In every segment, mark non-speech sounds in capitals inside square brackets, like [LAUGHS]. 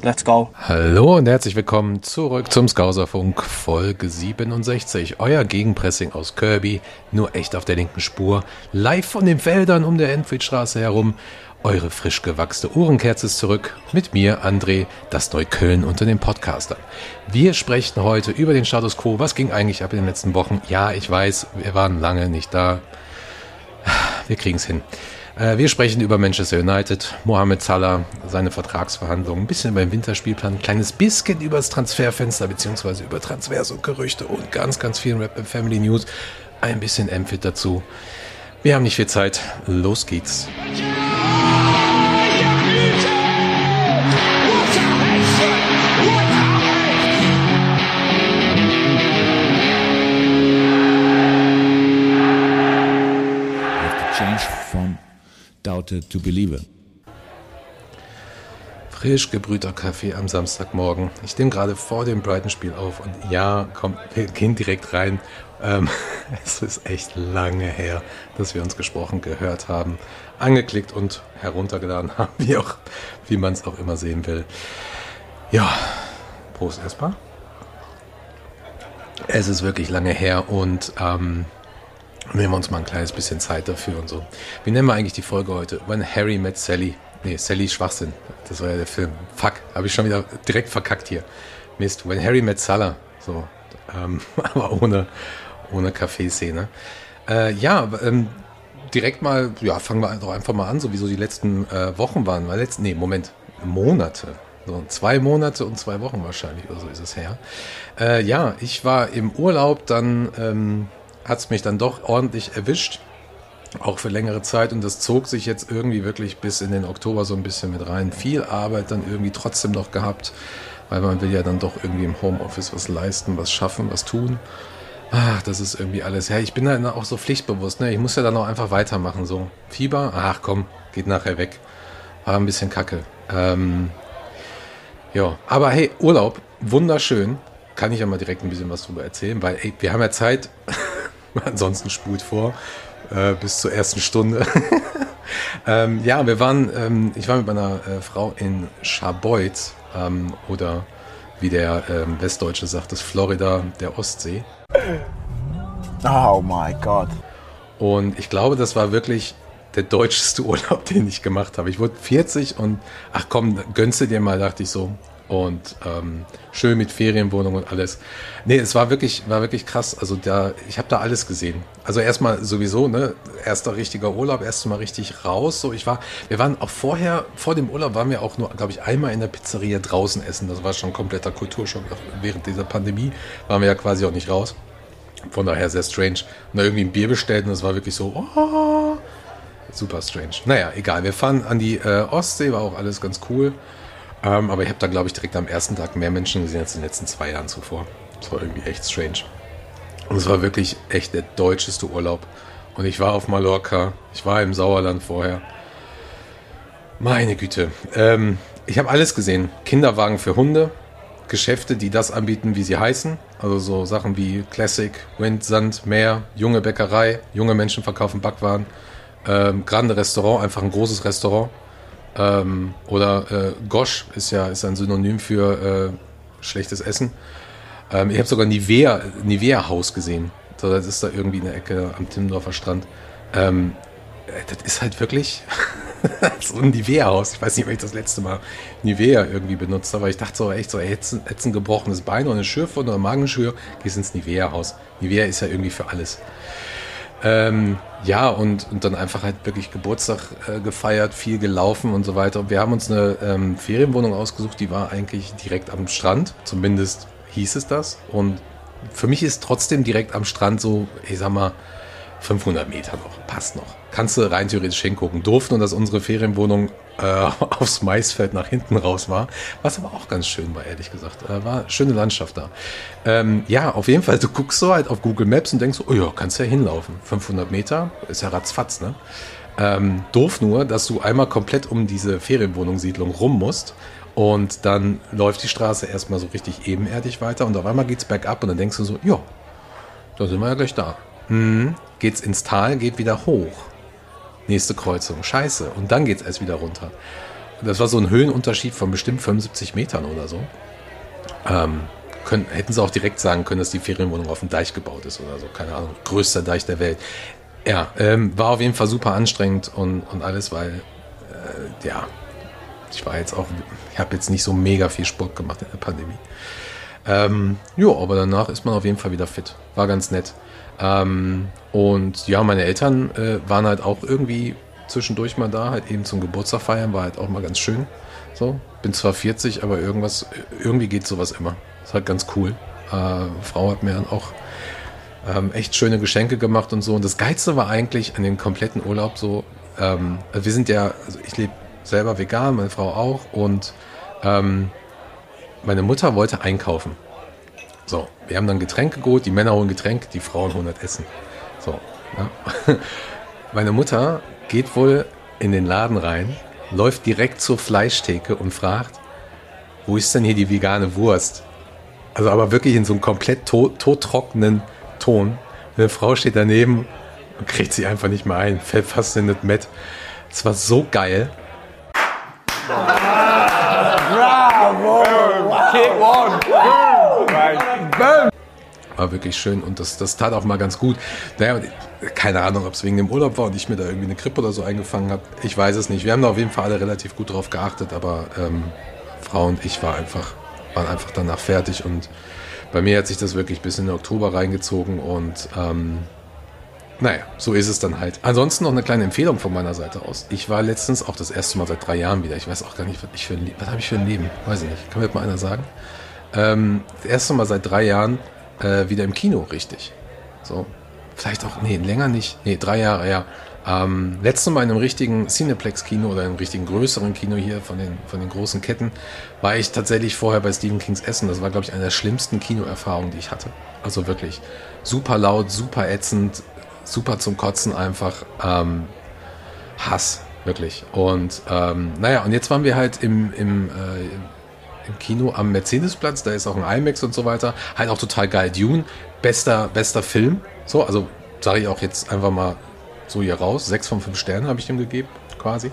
Let's go. Hallo und herzlich willkommen zurück zum Skauserfunk Folge 67. Euer Gegenpressing aus Kirby, nur echt auf der linken Spur, live von den Wäldern um der Enfield-Straße herum. Eure frisch gewachste Uhrenkerze ist zurück mit mir, André, das Neukölln unter den Podcastern. Wir sprechen heute über den Status Quo. Was ging eigentlich ab in den letzten Wochen? Ja, ich weiß, wir waren lange nicht da. Wir kriegen es hin. Äh, wir sprechen über Manchester United, Mohamed Salah, seine Vertragsverhandlungen, ein bisschen über den Winterspielplan, ein kleines bisschen über das Transferfenster beziehungsweise über Transfers und Gerüchte und ganz, ganz viel Rap Family News. Ein bisschen Amphit dazu. Wir haben nicht viel Zeit. Los geht's. Doubted to believe. Frisch gebrühter Kaffee am Samstagmorgen. Ich nehme gerade vor dem Brighton-Spiel auf und ja, komm, wir gehen direkt rein. Ähm, [LAUGHS] es ist echt lange her, dass wir uns gesprochen gehört haben, angeklickt und heruntergeladen [LAUGHS] haben, wie wie man es auch immer sehen will. Ja, Prost erstmal. Es ist wirklich lange her und ähm, Nehmen wir uns mal ein kleines bisschen Zeit dafür und so. Wie nennen wir eigentlich die Folge heute? When Harry met Sally. Nee, Sally Schwachsinn. Das war ja der Film. Fuck, habe ich schon wieder direkt verkackt hier. Mist. When Harry met Salah. So. Ähm, [LAUGHS] aber ohne, ohne Kaffeeszene. Äh, ja, ähm, direkt mal, ja, fangen wir doch einfach mal an, so wie so die letzten äh, Wochen waren. Weil letzten, nee, Moment, Monate. So zwei Monate und zwei Wochen wahrscheinlich oder so ist es her. Äh, ja, ich war im Urlaub dann ähm, hat es mich dann doch ordentlich erwischt. Auch für längere Zeit und das zog sich jetzt irgendwie wirklich bis in den Oktober so ein bisschen mit rein. Viel Arbeit dann irgendwie trotzdem noch gehabt, weil man will ja dann doch irgendwie im Homeoffice was leisten, was schaffen, was tun. Ach, das ist irgendwie alles. Ja, ich bin da auch so pflichtbewusst. Ne? Ich muss ja dann auch einfach weitermachen. So Fieber, ach komm, geht nachher weg. War ein bisschen kacke. Ähm, ja, aber hey, Urlaub, wunderschön. Kann ich ja mal direkt ein bisschen was drüber erzählen, weil ey, wir haben ja Zeit. [LAUGHS] [LAUGHS] Ansonsten spult vor äh, bis zur ersten Stunde. [LAUGHS] ähm, ja, wir waren, ähm, ich war mit meiner äh, Frau in Scharbeutz ähm, oder wie der ähm, Westdeutsche sagt, das Florida der Ostsee. Oh mein Gott. Und ich glaube, das war wirklich der deutscheste [LAUGHS] Urlaub, den ich gemacht habe. Ich wurde 40 und ach komm, gönnst dir mal, dachte ich so und ähm, schön mit Ferienwohnung und alles. Nee, es war wirklich, war wirklich krass. Also da, ich habe da alles gesehen. Also erstmal sowieso, ne, erster richtiger Urlaub, erstmal richtig raus. So, ich war, wir waren auch vorher, vor dem Urlaub waren wir auch nur, glaube ich, einmal in der Pizzeria draußen essen. Das war schon kompletter Kulturschock. Während dieser Pandemie waren wir ja quasi auch nicht raus. Von daher sehr strange. Und da irgendwie ein Bier bestellt und es war wirklich so, oh, super strange. Naja, egal. Wir fahren an die äh, Ostsee, war auch alles ganz cool. Ähm, aber ich habe da, glaube ich, direkt am ersten Tag mehr Menschen gesehen als in den letzten zwei Jahren zuvor. Das war irgendwie echt strange. Und es war wirklich echt der deutscheste Urlaub. Und ich war auf Mallorca, ich war im Sauerland vorher. Meine Güte. Ähm, ich habe alles gesehen. Kinderwagen für Hunde, Geschäfte, die das anbieten, wie sie heißen. Also so Sachen wie Classic, Wind, Sand, Meer, junge Bäckerei, junge Menschen verkaufen Backwaren. Ähm, Grande Restaurant, einfach ein großes Restaurant. Ähm, oder äh, Gosch ist ja ist ein Synonym für äh, schlechtes Essen. Ähm, ich habe sogar Nivea, Nivea Haus gesehen. So, das ist da irgendwie in der Ecke am Timmendorfer Strand. Ähm, äh, das ist halt wirklich [LAUGHS] so ein Nivea-Haus. Ich weiß nicht, ob ich das letzte Mal Nivea irgendwie benutzt habe, aber ich dachte so echt so, jetzt, jetzt ein gebrochenes Bein oder eine Schürfwunde oder Magenschür, gehst ins Nivea-Haus. Nivea ist ja irgendwie für alles. Ähm, ja, und, und dann einfach halt wirklich Geburtstag äh, gefeiert, viel gelaufen und so weiter. Und wir haben uns eine ähm, Ferienwohnung ausgesucht, die war eigentlich direkt am Strand, zumindest hieß es das. Und für mich ist trotzdem direkt am Strand so, ich sag mal, 500 Meter noch, passt noch. Kannst du rein theoretisch hingucken. Durften und dass unsere Ferienwohnung äh, [LAUGHS] aufs Maisfeld nach hinten raus war, was aber auch ganz schön war, ehrlich gesagt. Äh, war schöne Landschaft da. Ähm, ja, auf jeden Fall, du guckst so halt auf Google Maps und denkst, oh ja, kannst ja hinlaufen. 500 Meter, ist ja ratzfatz, ne? Ähm, doof nur, dass du einmal komplett um diese Ferienwohnungssiedlung rum musst und dann läuft die Straße erstmal so richtig ebenerdig weiter und auf einmal geht's bergab und dann denkst du so, ja, da sind wir ja gleich da. Hm, geht's ins Tal, geht wieder hoch. Nächste Kreuzung, scheiße. Und dann geht's erst wieder runter. das war so ein Höhenunterschied von bestimmt 75 Metern oder so. Ähm, können, hätten sie auch direkt sagen können, dass die Ferienwohnung auf dem Deich gebaut ist oder so. Keine Ahnung, größter Deich der Welt. Ja, ähm, war auf jeden Fall super anstrengend und, und alles, weil, äh, ja, ich war jetzt auch, ich habe jetzt nicht so mega viel Sport gemacht in der Pandemie. Ähm, ja, aber danach ist man auf jeden Fall wieder fit. War ganz nett. Ähm, und ja, meine Eltern äh, waren halt auch irgendwie zwischendurch mal da, halt eben zum Geburtstag feiern, war halt auch mal ganz schön. So, bin zwar 40, aber irgendwas, irgendwie geht sowas immer. Ist halt ganz cool. Äh, Frau hat mir dann auch ähm, echt schöne Geschenke gemacht und so. Und das Geilste war eigentlich an dem kompletten Urlaub so, ähm, also wir sind ja, also ich lebe selber vegan, meine Frau auch und ähm, meine Mutter wollte einkaufen. So, wir haben dann Getränke geholt, die Männer holen Getränk, die Frauen holen das Essen. So, ja. [LAUGHS] meine Mutter geht wohl in den Laden rein, läuft direkt zur Fleischtheke und fragt, wo ist denn hier die vegane Wurst? Also aber wirklich in so einem komplett tottrockenen Ton. Eine Frau steht daneben und kriegt sie einfach nicht mehr ein, fällt fast in das Met. Es war so geil. Bravo! Kick one! War wirklich schön und das, das tat auch mal ganz gut. Naja, keine Ahnung, ob es wegen dem Urlaub war und ich mir da irgendwie eine Krippe oder so eingefangen habe. Ich weiß es nicht. Wir haben da auf jeden Fall alle relativ gut drauf geachtet, aber ähm, Frau und ich war einfach, waren einfach danach fertig und bei mir hat sich das wirklich bis in den Oktober reingezogen und ähm, naja, so ist es dann halt. Ansonsten noch eine kleine Empfehlung von meiner Seite aus. Ich war letztens auch das erste Mal seit drei Jahren wieder. Ich weiß auch gar nicht, was, ich für ein, was habe ich für ein Leben? Weiß ich nicht. Kann mir mal einer sagen? Ähm, das erste Mal seit drei Jahren äh, wieder im Kino, richtig. So. Vielleicht auch, nee, länger nicht. Nee, drei Jahre, ja. Ähm, letztes Mal in einem richtigen Cineplex-Kino oder einem richtigen größeren Kino hier von den, von den großen Ketten war ich tatsächlich vorher bei Stephen Kings Essen. Das war, glaube ich, eine der schlimmsten Kinoerfahrungen, die ich hatte. Also wirklich super laut, super ätzend, super zum Kotzen einfach. Ähm, Hass, wirklich. Und ähm, naja, und jetzt waren wir halt im, im, äh, im Kino am Mercedesplatz, da ist auch ein IMAX und so weiter. Halt auch total geil. Dune, bester, bester Film. So, also sage ich auch jetzt einfach mal so hier raus. Sechs von fünf Sternen habe ich ihm gegeben, quasi.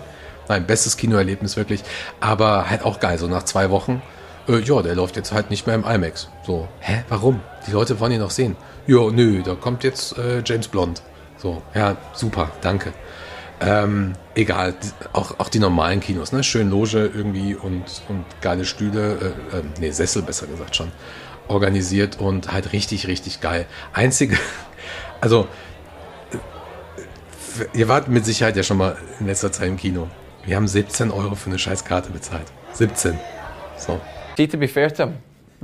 Nein, bestes Kinoerlebnis wirklich. Aber halt auch geil, so nach zwei Wochen. Äh, ja, der läuft jetzt halt nicht mehr im IMAX. So, hä, warum? Die Leute wollen ihn noch sehen. Ja, nö, da kommt jetzt äh, James Blond. So, ja, super, danke. Ähm, egal, auch, auch die normalen Kinos, ne? Schön Loge irgendwie und, und geile Stühle, äh, äh, nee, Sessel besser gesagt schon, organisiert und halt richtig, richtig geil. Einzige, [LAUGHS] also ihr wart mit Sicherheit ja schon mal in letzter Zeit im Kino. Wir haben 17 Euro für eine Scheißkarte bezahlt. 17. So. See, to be fair to him,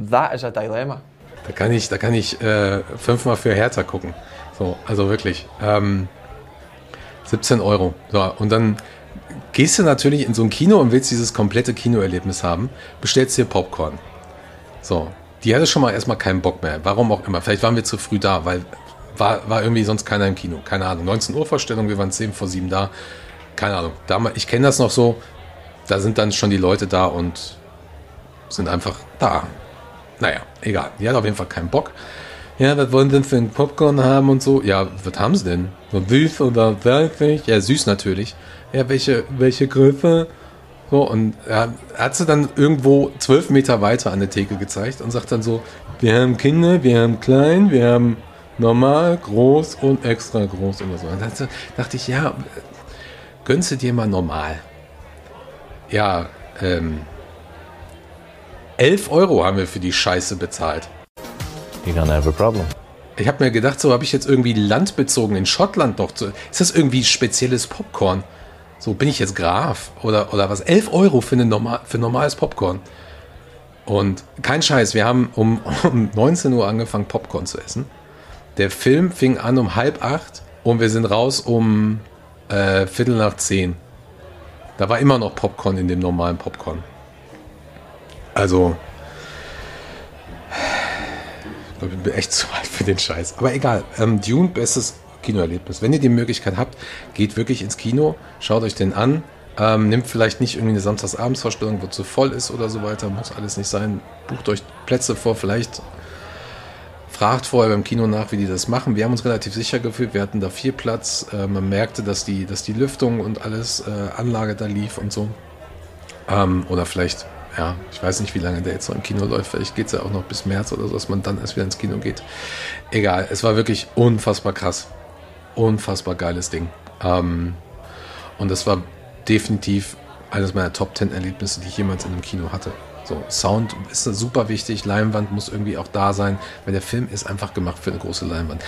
that is a dilemma. Da kann ich, da kann ich äh, fünfmal für Hertha gucken. So, also wirklich. Ähm, 17 Euro. So, und dann gehst du natürlich in so ein Kino und willst dieses komplette Kinoerlebnis haben, bestellst dir Popcorn. So, die hatte schon mal erstmal keinen Bock mehr. Warum auch immer. Vielleicht waren wir zu früh da, weil war, war irgendwie sonst keiner im Kino. Keine Ahnung. 19 Uhr Vorstellung, wir waren 10 vor 7 da. Keine Ahnung. Damals, ich kenne das noch so. Da sind dann schon die Leute da und sind einfach da. Naja, egal. Die hat auf jeden Fall keinen Bock. Ja, was wollen denn für ein Popcorn haben und so? Ja, was haben sie denn? So süß oder salzig? Ja, süß natürlich. Ja, welche, welche Größe? So, und ja, hat sie dann irgendwo zwölf Meter weiter an der Theke gezeigt und sagt dann so, wir haben Kinder, wir haben klein, wir haben normal, groß und extra groß oder so. Und dann dachte ich, ja, gönnst du dir mal normal. Ja, ähm, 11 Euro haben wir für die Scheiße bezahlt. You're gonna have a problem. Ich habe mir gedacht, so habe ich jetzt irgendwie landbezogen in Schottland doch. Zu, ist das irgendwie spezielles Popcorn? So, bin ich jetzt Graf? Oder, oder was? 11 Euro für, eine normal, für normales Popcorn. Und kein Scheiß, wir haben um, [LAUGHS] um 19 Uhr angefangen, Popcorn zu essen. Der Film fing an um halb acht und wir sind raus um äh, Viertel nach zehn. Da war immer noch Popcorn in dem normalen Popcorn. Also, ich bin echt [LAUGHS] zu alt für den Scheiß. Aber egal. Ähm, Dune, bestes Kinoerlebnis. Wenn ihr die Möglichkeit habt, geht wirklich ins Kino, schaut euch den an. Ähm, nimmt vielleicht nicht irgendwie eine Samstagsabendsvorstellung, wo zu voll ist oder so weiter. Muss alles nicht sein. Bucht euch Plätze vor. Vielleicht fragt vorher beim Kino nach, wie die das machen. Wir haben uns relativ sicher gefühlt. Wir hatten da viel Platz. Äh, man merkte, dass die, dass die Lüftung und alles äh, Anlage da lief und so. Ähm, oder vielleicht, ja, ich weiß nicht, wie lange der jetzt noch im Kino läuft. Vielleicht geht es ja auch noch bis März oder so, dass man dann erst wieder ins Kino geht. Egal, es war wirklich unfassbar krass. Unfassbar geiles Ding. Ähm, und das war definitiv eines meiner Top 10 Erlebnisse, die ich jemals in einem Kino hatte. So, Sound ist super wichtig, Leinwand muss irgendwie auch da sein, weil der Film ist einfach gemacht für eine große Leinwand.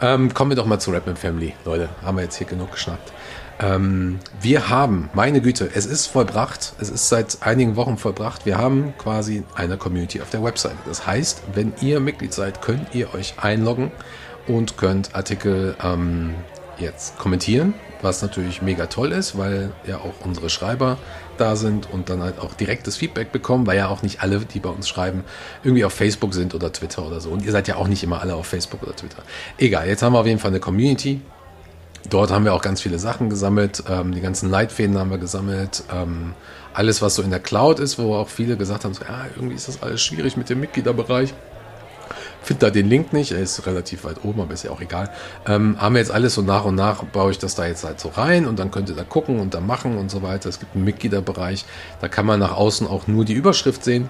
Ähm, kommen wir doch mal zu Rapman Family, Leute. Haben wir jetzt hier genug geschnappt. Ähm, wir haben, meine Güte, es ist vollbracht. Es ist seit einigen Wochen vollbracht. Wir haben quasi eine Community auf der Website. Das heißt, wenn ihr Mitglied seid, könnt ihr euch einloggen und könnt Artikel ähm, jetzt kommentieren, was natürlich mega toll ist, weil ja auch unsere Schreiber da sind und dann halt auch direktes Feedback bekommen, weil ja auch nicht alle, die bei uns schreiben, irgendwie auf Facebook sind oder Twitter oder so. Und ihr seid ja auch nicht immer alle auf Facebook oder Twitter. Egal, jetzt haben wir auf jeden Fall eine Community. Dort haben wir auch ganz viele Sachen gesammelt. Ähm, die ganzen Leitfäden haben wir gesammelt. Ähm, alles, was so in der Cloud ist, wo auch viele gesagt haben, so, ja, irgendwie ist das alles schwierig mit dem Mitgliederbereich. Finde da den Link nicht, er ist relativ weit oben, aber ist ja auch egal. Ähm, haben wir jetzt alles so nach und nach, baue ich das da jetzt halt so rein und dann könnt ihr da gucken und da machen und so weiter. Es gibt einen Mitgliederbereich, da kann man nach außen auch nur die Überschrift sehen.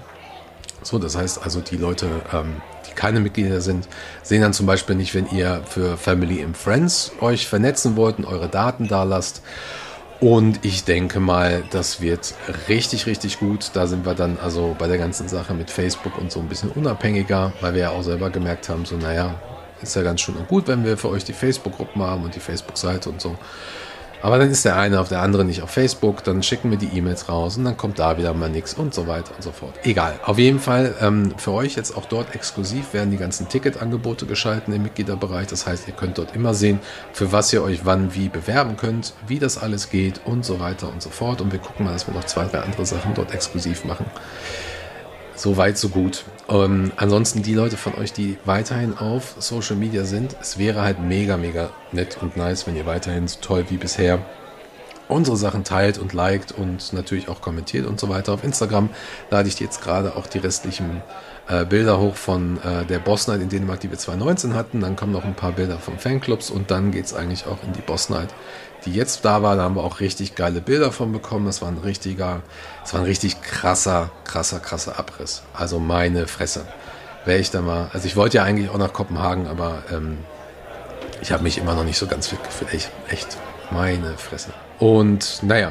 So, das heißt also, die Leute, ähm, die keine Mitglieder sind, sehen dann zum Beispiel nicht, wenn ihr für Family and Friends euch vernetzen wollt und eure Daten da lasst. Und ich denke mal, das wird richtig, richtig gut. Da sind wir dann also bei der ganzen Sache mit Facebook und so ein bisschen unabhängiger, weil wir ja auch selber gemerkt haben, so naja, ist ja ganz schön und gut, wenn wir für euch die Facebook-Gruppen haben und die Facebook-Seite und so. Aber dann ist der eine auf der andere nicht auf Facebook, dann schicken wir die E-Mails raus und dann kommt da wieder mal nichts und so weiter und so fort. Egal. Auf jeden Fall ähm, für euch jetzt auch dort exklusiv werden die ganzen Ticketangebote geschalten im Mitgliederbereich. Das heißt, ihr könnt dort immer sehen, für was ihr euch wann wie bewerben könnt, wie das alles geht und so weiter und so fort. Und wir gucken mal, dass wir noch zwei, drei andere Sachen dort exklusiv machen. So weit, so gut. Ähm, ansonsten die Leute von euch, die weiterhin auf Social Media sind, es wäre halt mega, mega nett und nice, wenn ihr weiterhin so toll wie bisher unsere Sachen teilt und liked und natürlich auch kommentiert und so weiter. Auf Instagram lade ich jetzt gerade auch die restlichen äh, Bilder hoch von äh, der Boss Night in Dänemark, die wir 2019 hatten. Dann kommen noch ein paar Bilder von Fanclubs und dann geht es eigentlich auch in die Boss Night, die jetzt da war. Da haben wir auch richtig geile Bilder von bekommen. Das war ein richtiger, das war ein richtig krasser, krasser, krasser Abriss. Also meine Fresse. Wäre ich da mal, also ich wollte ja eigentlich auch nach Kopenhagen, aber ähm, ich habe mich immer noch nicht so ganz fit gefühlt. Echt, echt, meine Fresse. Und naja,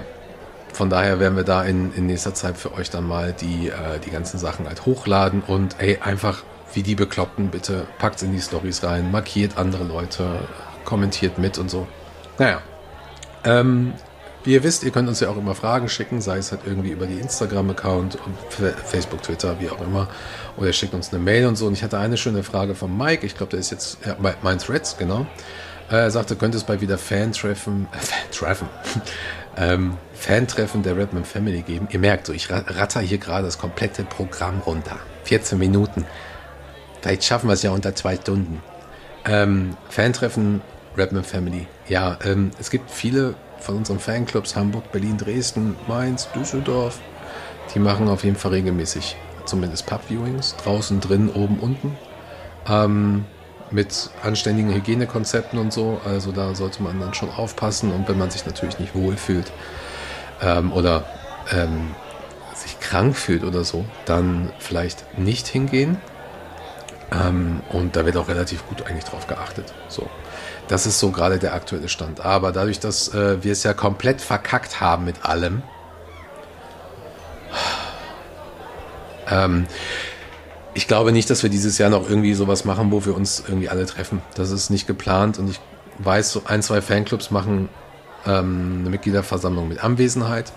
von daher werden wir da in, in nächster Zeit für euch dann mal die, äh, die ganzen Sachen halt hochladen und ey, einfach wie die Bekloppten, bitte packt in die Stories rein, markiert andere Leute, kommentiert mit und so. Naja, ähm, wie ihr wisst, ihr könnt uns ja auch immer Fragen schicken, sei es halt irgendwie über die Instagram-Account, Facebook, Twitter, wie auch immer. Oder ihr schickt uns eine Mail und so. Und ich hatte eine schöne Frage von Mike, ich glaube, der ist jetzt, ja, mein Threads, genau. Er sagte, könnte es bei wieder Fan-Treffen, äh, [LAUGHS] Fan-Treffen, [LAUGHS] ähm, Fan-Treffen der Redman Family geben. Ihr merkt so, ich ratter hier gerade das komplette Programm runter. 14 Minuten. Vielleicht schaffen wir es ja unter zwei Stunden. Ähm, Fan-Treffen Redman Family. Ja, ähm, es gibt viele von unseren Fanclubs, Hamburg, Berlin, Dresden, Mainz, Düsseldorf. Die machen auf jeden Fall regelmäßig zumindest Pub-Viewings. Draußen, drin, oben, unten. Ähm, mit anständigen Hygienekonzepten und so. Also da sollte man dann schon aufpassen. Und wenn man sich natürlich nicht wohlfühlt ähm, oder ähm, sich krank fühlt oder so, dann vielleicht nicht hingehen. Ähm, und da wird auch relativ gut eigentlich drauf geachtet. So. Das ist so gerade der aktuelle Stand. Aber dadurch, dass äh, wir es ja komplett verkackt haben mit allem, ähm, ich glaube nicht, dass wir dieses Jahr noch irgendwie sowas machen, wo wir uns irgendwie alle treffen. Das ist nicht geplant und ich weiß, so ein, zwei Fanclubs machen ähm, eine Mitgliederversammlung mit Anwesenheit.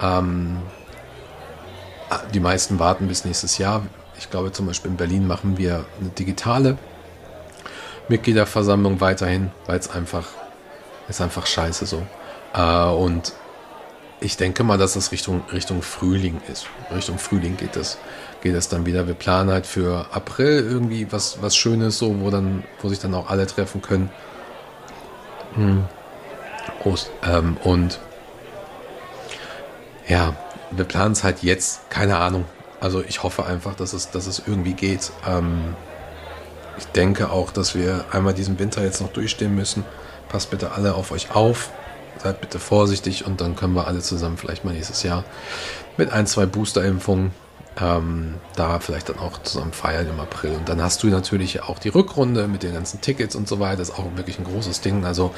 Ähm, die meisten warten bis nächstes Jahr. Ich glaube zum Beispiel in Berlin machen wir eine digitale Mitgliederversammlung weiterhin, weil es einfach ist einfach scheiße so. Äh, und ich denke mal, dass das Richtung, Richtung Frühling ist. Richtung Frühling geht das geht dann wieder. Wir planen halt für April irgendwie was, was Schönes, so, wo dann, wo sich dann auch alle treffen können. Hm. Prost. Ähm, und ja, wir planen es halt jetzt, keine Ahnung. Also ich hoffe einfach, dass es, dass es irgendwie geht. Ähm, ich denke auch, dass wir einmal diesen Winter jetzt noch durchstehen müssen. Passt bitte alle auf euch auf. seid bitte vorsichtig und dann können wir alle zusammen vielleicht mal nächstes Jahr mit ein, zwei Booster-Impfungen ähm, da vielleicht dann auch zusammen feiern im April. Und dann hast du natürlich auch die Rückrunde mit den ganzen Tickets und so weiter. Das ist auch wirklich ein großes Ding. Also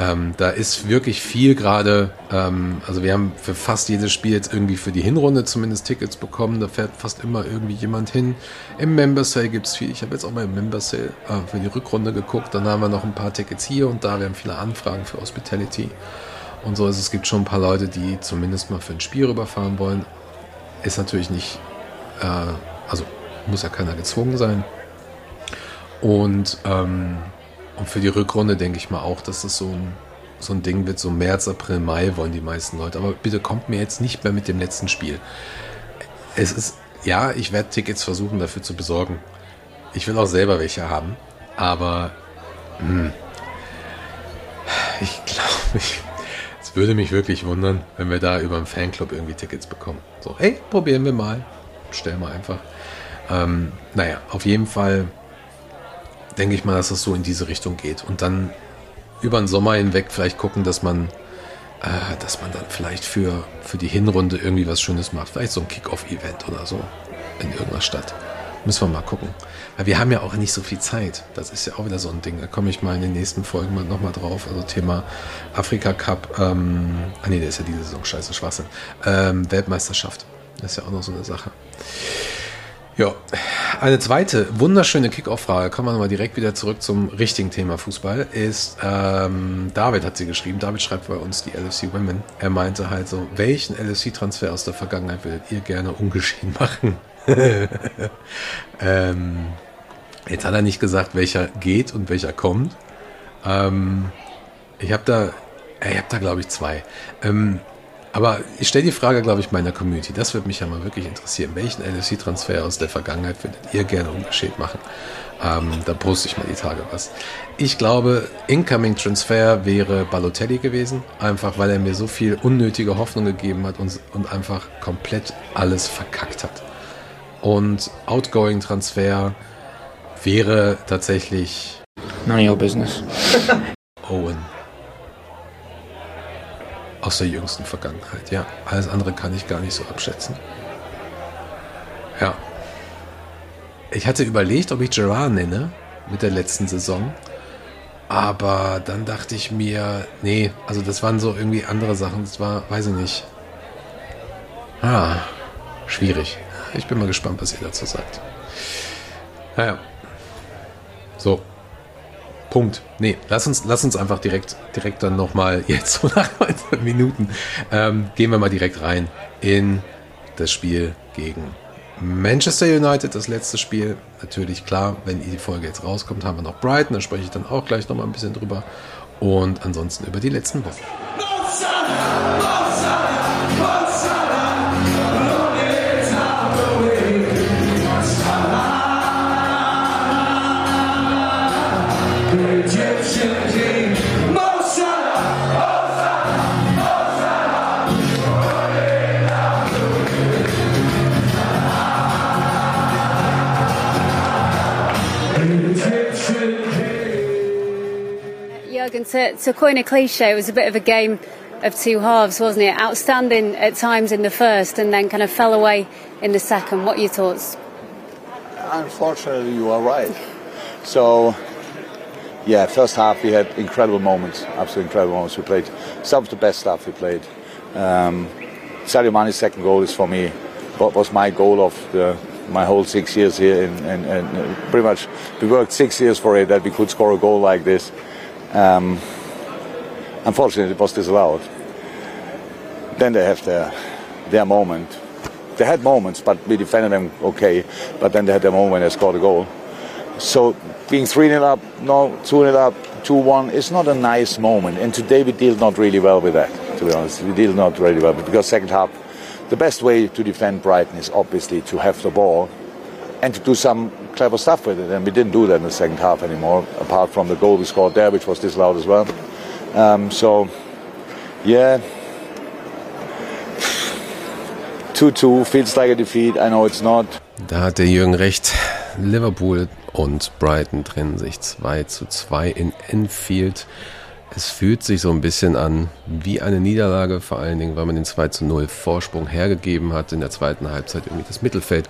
ähm, da ist wirklich viel gerade, ähm, also wir haben für fast jedes Spiel jetzt irgendwie für die Hinrunde zumindest Tickets bekommen. Da fährt fast immer irgendwie jemand hin. Im Member Sale gibt es viel. Ich habe jetzt auch mal im Member Sale äh, für die Rückrunde geguckt. Dann haben wir noch ein paar Tickets hier und da. Wir haben viele Anfragen für Hospitality und so. Also es gibt schon ein paar Leute, die zumindest mal für ein Spiel rüberfahren wollen. Ist natürlich nicht, äh, also muss ja keiner gezwungen sein. Und ähm, und für die Rückrunde denke ich mal auch, dass das so ein, so ein Ding wird. So März, April, Mai wollen die meisten Leute. Aber bitte kommt mir jetzt nicht mehr mit dem letzten Spiel. Es ist, ja, ich werde Tickets versuchen dafür zu besorgen. Ich will auch selber welche haben. Aber hm, ich glaube, es würde mich wirklich wundern, wenn wir da über einen Fanclub irgendwie Tickets bekommen. So, hey, probieren wir mal. Stellen wir einfach. Ähm, naja, auf jeden Fall denke ich mal, dass es so in diese Richtung geht. Und dann über den Sommer hinweg vielleicht gucken, dass man, äh, dass man dann vielleicht für, für die Hinrunde irgendwie was Schönes macht. Vielleicht so ein Kick-Off-Event oder so in irgendeiner Stadt. Müssen wir mal gucken. Weil wir haben ja auch nicht so viel Zeit. Das ist ja auch wieder so ein Ding. Da komme ich mal in den nächsten Folgen mal nochmal drauf. Also Thema Afrika Cup. Ähm, ah nee, der ist ja diese Saison scheiße Schwachsinn. Ähm, Weltmeisterschaft. Das ist ja auch noch so eine Sache. Ja, eine zweite wunderschöne Kickoff-Frage, kommen wir nochmal direkt wieder zurück zum richtigen Thema Fußball, ist, ähm, David hat sie geschrieben, David schreibt bei uns die LFC Women. Er meinte halt so, welchen LFC-Transfer aus der Vergangenheit würdet ihr gerne ungeschehen machen? [LAUGHS] ähm, jetzt hat er nicht gesagt, welcher geht und welcher kommt. Ähm, ich habe da, ich habe da glaube ich zwei. Ähm, aber ich stelle die Frage, glaube ich, meiner Community. Das würde mich ja mal wirklich interessieren. Welchen LFC-Transfer aus der Vergangenheit würdet ihr gerne ungeschehen machen? Ähm, da poste ich mal die Tage was. Ich glaube, Incoming Transfer wäre Balotelli gewesen. Einfach, weil er mir so viel unnötige Hoffnung gegeben hat und, und einfach komplett alles verkackt hat. Und Outgoing Transfer wäre tatsächlich. None of your business. Owen aus der jüngsten Vergangenheit. Ja, alles andere kann ich gar nicht so abschätzen. Ja. Ich hatte überlegt, ob ich Gerard nenne mit der letzten Saison. Aber dann dachte ich mir, nee, also das waren so irgendwie andere Sachen. Das war, weiß ich nicht. Ah, schwierig. Ich bin mal gespannt, was ihr dazu sagt. Naja. So, Punkt. Nee, lass uns, lass uns einfach direkt, direkt dann nochmal, [LAUGHS] jetzt so nach 19 Minuten, ähm, gehen wir mal direkt rein in das Spiel gegen Manchester United, das letzte Spiel. Natürlich klar, wenn die Folge jetzt rauskommt, haben wir noch Brighton, da spreche ich dann auch gleich nochmal ein bisschen drüber. Und ansonsten über die letzten Wochen. Jurgen, to, to coin a cliche, it was a bit of a game of two halves, wasn't it? Outstanding at times in the first and then kind of fell away in the second. What are your thoughts? Unfortunately, you are right. So, yeah, first half we had incredible moments, absolutely incredible moments. We played some of the best stuff we played. Um, Sadio Mane's second goal is for me what was my goal of the, my whole six years here, and, and, and pretty much we worked six years for it that we could score a goal like this. Um, unfortunately, it was disallowed. Then they have their their moment. They had moments, but we defended them okay. But then they had their moment when they scored a goal. So being 3 0 up, no, 2 0 up, 2 1 is not a nice moment. And today we deal not really well with that, to be honest. We deal not really well because second half, the best way to defend Brighton is obviously to have the ball and to do some clever stuff with it. And we didn't do that in the second half anymore, apart from the goal we scored there, which was disallowed as well. Um, so, yeah. 2-2 feels like a defeat. I know it's not. Da hat der Jürgen recht. Liverpool und Brighton trennen sich 2 zu 2 in Enfield. es fühlt sich so ein bisschen an wie eine Niederlage, vor allen Dingen, weil man den 2 zu 0 Vorsprung hergegeben hat in der zweiten Halbzeit irgendwie das Mittelfeld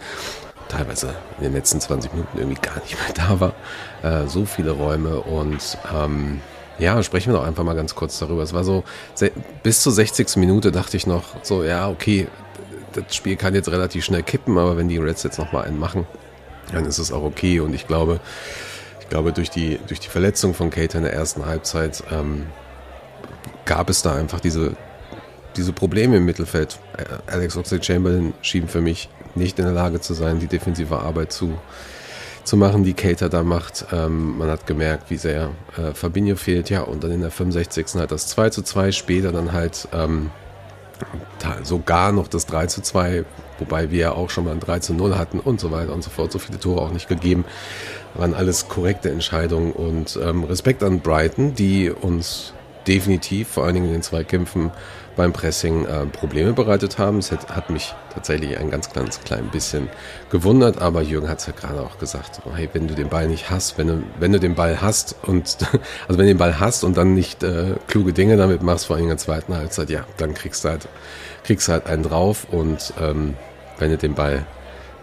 teilweise in den letzten 20 Minuten irgendwie gar nicht mehr [LAUGHS] da war. Äh, so viele Räume und ähm, ja, sprechen wir doch einfach mal ganz kurz darüber. Es war so, bis zur 60. Minute dachte ich noch so, ja, okay, das Spiel kann jetzt relativ schnell kippen, aber wenn die Reds jetzt nochmal einen machen, dann ist es auch okay. Und ich glaube, ich glaube, durch die, durch die Verletzung von Kate in der ersten Halbzeit ähm, gab es da einfach diese, diese Probleme im Mittelfeld. Äh, Alex Oxlade-Chamberlain schien für mich nicht in der Lage zu sein, die defensive Arbeit zu, zu machen, die Cater da macht. Ähm, man hat gemerkt, wie sehr äh, Fabinho fehlt. Ja, und dann in der 65. halt das 2 zu 2, später dann halt ähm, sogar noch das 3 zu 2, wobei wir ja auch schon mal ein 3 zu 0 hatten und so weiter und so fort. So viele Tore auch nicht gegeben. Waren alles korrekte Entscheidungen und ähm, Respekt an Brighton, die uns definitiv, vor allen Dingen in den Zweikämpfen, beim Pressing äh, Probleme bereitet haben. Es hat, hat, mich tatsächlich ein ganz, ganz klein bisschen gewundert, aber Jürgen hat es ja gerade auch gesagt, so, hey, wenn du den Ball nicht hast, wenn du, wenn du den Ball hast und [LAUGHS] also wenn du den Ball hast und dann nicht äh, kluge Dinge damit machst, vor allem in der zweiten Halbzeit, ja, dann kriegst du halt, kriegst halt einen drauf und ähm, wenn du den Ball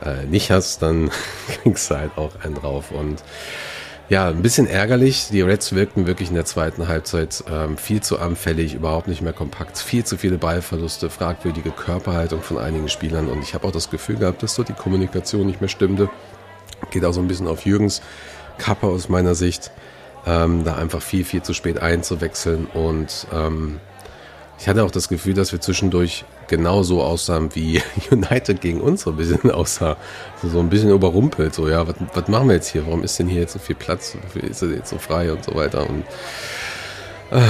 äh, nicht hast, dann [LAUGHS] kriegst du halt auch einen drauf und ja, ein bisschen ärgerlich. Die Reds wirkten wirklich in der zweiten Halbzeit ähm, viel zu anfällig, überhaupt nicht mehr kompakt, viel zu viele Ballverluste, fragwürdige Körperhaltung von einigen Spielern und ich habe auch das Gefühl gehabt, dass dort die Kommunikation nicht mehr stimmte. Geht auch so ein bisschen auf Jürgens Kappe aus meiner Sicht, ähm, da einfach viel, viel zu spät einzuwechseln und ähm, ich hatte auch das Gefühl, dass wir zwischendurch genauso aussahen, wie [LAUGHS] United gegen uns so ein bisschen aussah. So ein bisschen überrumpelt, so, ja, was, machen wir jetzt hier? Warum ist denn hier jetzt so viel Platz? Wofür ist er jetzt so frei und so weiter? Und äh,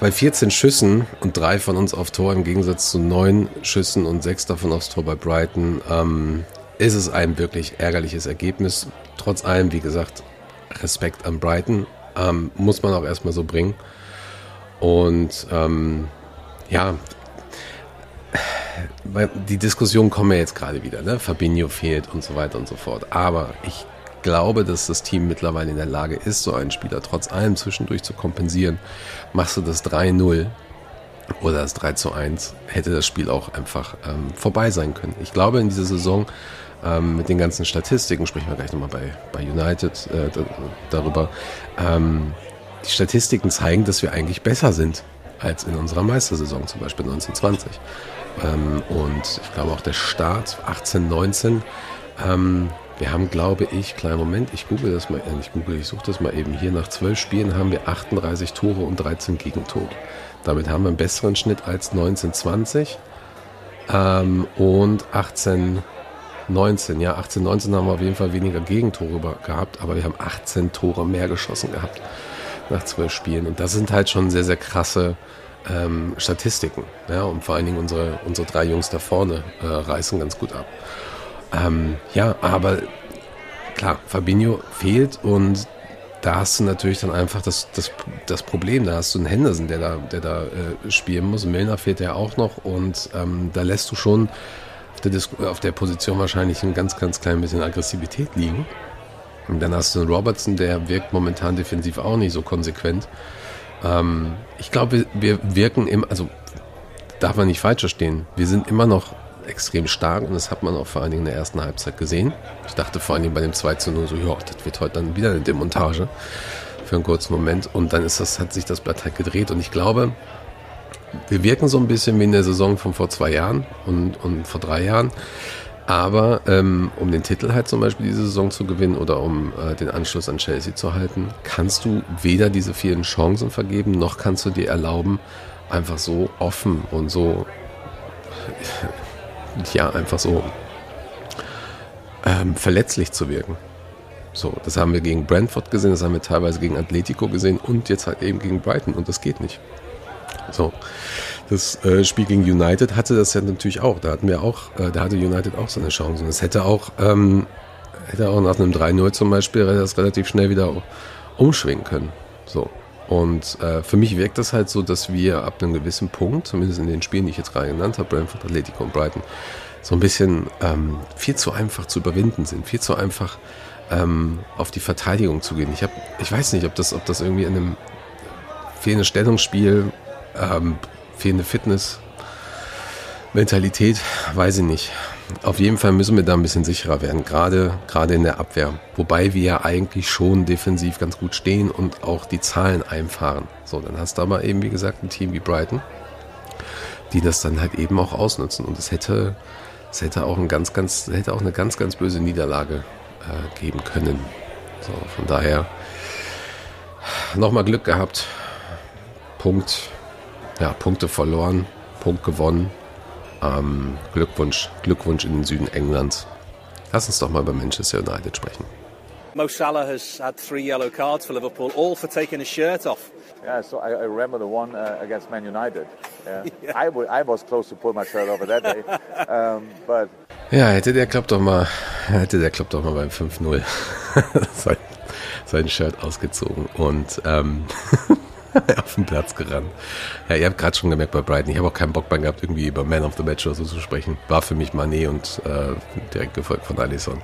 bei 14 Schüssen und drei von uns auf Tor im Gegensatz zu neun Schüssen und sechs davon aufs Tor bei Brighton, ähm, ist es ein wirklich ärgerliches Ergebnis. Trotz allem, wie gesagt, Respekt an Brighton, ähm, muss man auch erstmal so bringen. Und ähm, ja, die Diskussion kommen ja jetzt gerade wieder, ne? Fabinho fehlt und so weiter und so fort. Aber ich glaube, dass das Team mittlerweile in der Lage ist, so einen Spieler trotz allem zwischendurch zu kompensieren. Machst du das 3-0 oder das 3 1, hätte das Spiel auch einfach ähm, vorbei sein können. Ich glaube, in dieser Saison ähm, mit den ganzen Statistiken, sprechen wir gleich nochmal bei, bei United äh, darüber, ähm, die Statistiken zeigen, dass wir eigentlich besser sind als in unserer Meistersaison, zum Beispiel 1920. Ähm, und ich glaube auch der Start 18, 19. Ähm, wir haben, glaube ich, kleinen Moment, ich google das mal, äh, ich google, ich suche das mal eben hier. Nach zwölf Spielen haben wir 38 Tore und 13 Gegentore. Damit haben wir einen besseren Schnitt als 1920 ähm, und 18, 19. Ja, 18, 19 haben wir auf jeden Fall weniger Gegentore gehabt, aber wir haben 18 Tore mehr geschossen gehabt nach zwölf Spielen. Und das sind halt schon sehr, sehr krasse ähm, Statistiken. Ja, und vor allen Dingen unsere, unsere drei Jungs da vorne äh, reißen ganz gut ab. Ähm, ja, aber klar, Fabinho fehlt und da hast du natürlich dann einfach das, das, das Problem. Da hast du einen Henderson, der da, der da äh, spielen muss. Milner fehlt ja auch noch und ähm, da lässt du schon auf der, auf der Position wahrscheinlich ein ganz, ganz klein bisschen Aggressivität liegen. Und dann hast du einen Robertson, der wirkt momentan defensiv auch nicht so konsequent. Ähm, ich glaube, wir, wir wirken immer, also darf man nicht falsch verstehen, wir sind immer noch extrem stark und das hat man auch vor allen Dingen in der ersten Halbzeit gesehen. Ich dachte vor allen Dingen bei dem 2 zu 0 so, ja, das wird heute dann wieder eine Demontage für einen kurzen Moment und dann ist das, hat sich das Blatt halt gedreht und ich glaube, wir wirken so ein bisschen wie in der Saison von vor zwei Jahren und, und vor drei Jahren. Aber ähm, um den Titel halt zum Beispiel diese Saison zu gewinnen oder um äh, den Anschluss an Chelsea zu halten, kannst du weder diese vielen Chancen vergeben, noch kannst du dir erlauben, einfach so offen und so, [LAUGHS] ja, einfach so ähm, verletzlich zu wirken. So, das haben wir gegen Brentford gesehen, das haben wir teilweise gegen Atletico gesehen und jetzt halt eben gegen Brighton und das geht nicht. So. Das äh, Spiel gegen United hatte das ja natürlich auch. Da hatten wir auch, äh, da hatte United auch seine Chance. Und es hätte auch, ähm, hätte auch nach einem 3-0 zum Beispiel das relativ schnell wieder umschwingen können. So. Und äh, für mich wirkt das halt so, dass wir ab einem gewissen Punkt, zumindest in den Spielen, die ich jetzt gerade genannt habe, Brentford, Atletico und Brighton, so ein bisschen ähm, viel zu einfach zu überwinden sind, viel zu einfach ähm, auf die Verteidigung zu gehen. Ich, hab, ich weiß nicht, ob das, ob das irgendwie in einem fehlendes Stellungsspiel, ähm, fehlende Fitness, Mentalität, weiß ich nicht. Auf jeden Fall müssen wir da ein bisschen sicherer werden, gerade, gerade in der Abwehr. Wobei wir ja eigentlich schon defensiv ganz gut stehen und auch die Zahlen einfahren. So, dann hast du aber eben, wie gesagt, ein Team wie Brighton, die das dann halt eben auch ausnutzen. Und es hätte, es hätte auch ein ganz, ganz, hätte auch eine ganz, ganz böse Niederlage äh, geben können. So, von daher nochmal Glück gehabt. Punkt, ja, Punkte verloren, Punkt gewonnen. Ähm, Glückwunsch, Glückwunsch in den Süden Englands. Lass uns doch mal über Manchester United sprechen. Mo Salah has had three yellow cards for Liverpool, all for taking his shirt off. Yeah, so I, I remember the one uh, against Man United. [LAUGHS] Yeah. yeah. I, I was close to pull my shirt over that day, [LAUGHS] um, but ja, hätte der Klopp doch mal, hätte der Klopp doch mal beim 5-0 [LAUGHS] sein, sein Shirt ausgezogen und ähm, [LAUGHS] auf den Platz gerannt. Ja, ihr habt gerade schon gemerkt bei Brighton, ich habe auch keinen Bock mehr gehabt, irgendwie über Man of the Match oder so zu sprechen. War für mich Mané und äh, direkt gefolgt von Alisson.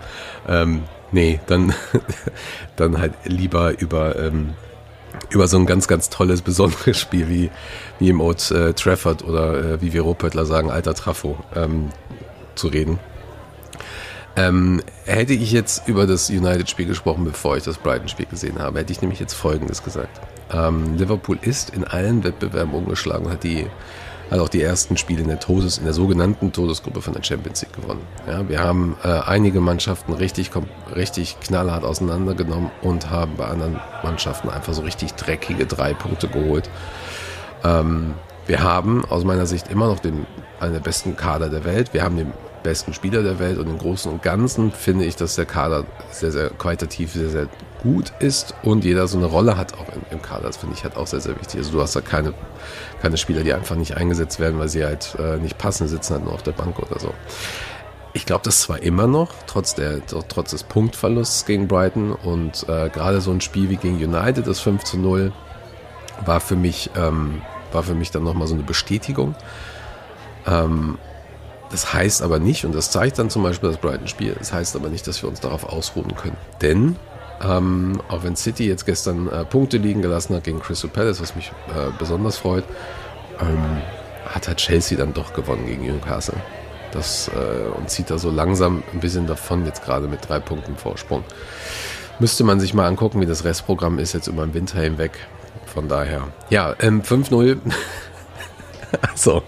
Ähm, nee, dann, [LAUGHS] dann halt lieber über, ähm, über so ein ganz, ganz tolles, besonderes Spiel wie, wie im Old äh, Trafford oder äh, wie wir Ruhrpöttler sagen, alter Trafo ähm, zu reden. Ähm, hätte ich jetzt über das United-Spiel gesprochen, bevor ich das Brighton-Spiel gesehen habe, hätte ich nämlich jetzt Folgendes gesagt. Ähm, Liverpool ist in allen Wettbewerben umgeschlagen, hat die hat auch die ersten Spiele in der Todes, in der sogenannten Todesgruppe von der Champions League gewonnen. Ja, wir haben äh, einige Mannschaften richtig, richtig knallhart auseinandergenommen und haben bei anderen Mannschaften einfach so richtig dreckige drei Punkte geholt. Ähm, wir haben aus meiner Sicht immer noch den, einen der besten Kader der Welt. Wir haben den besten Spieler der Welt und im Großen und Ganzen finde ich, dass der Kader sehr, sehr qualitativ sehr, sehr gut ist und jeder so eine Rolle hat auch im, im Kader. Das finde ich halt auch sehr, sehr wichtig. Also du hast da keine, keine Spieler, die einfach nicht eingesetzt werden, weil sie halt äh, nicht passen, sitzen halt nur auf der Bank oder so. Ich glaube, das zwar immer noch, trotz, der, trotz des Punktverlusts gegen Brighton und äh, gerade so ein Spiel wie gegen United, das 5 zu 0, war für mich, ähm, war für mich dann nochmal so eine Bestätigung. Ähm, das heißt aber nicht, und das zeigt dann zum Beispiel das Brighton-Spiel, das heißt aber nicht, dass wir uns darauf ausruhen können. Denn ähm, auch wenn City jetzt gestern äh, Punkte liegen gelassen hat gegen Crystal Palace, was mich äh, besonders freut, ähm, hat halt Chelsea dann doch gewonnen gegen Newcastle. Das, äh, und zieht da so langsam ein bisschen davon, jetzt gerade mit drei Punkten Vorsprung. Müsste man sich mal angucken, wie das Restprogramm ist jetzt über den Winter hinweg. Von daher, ja, ähm, 5-0. [LAUGHS] also,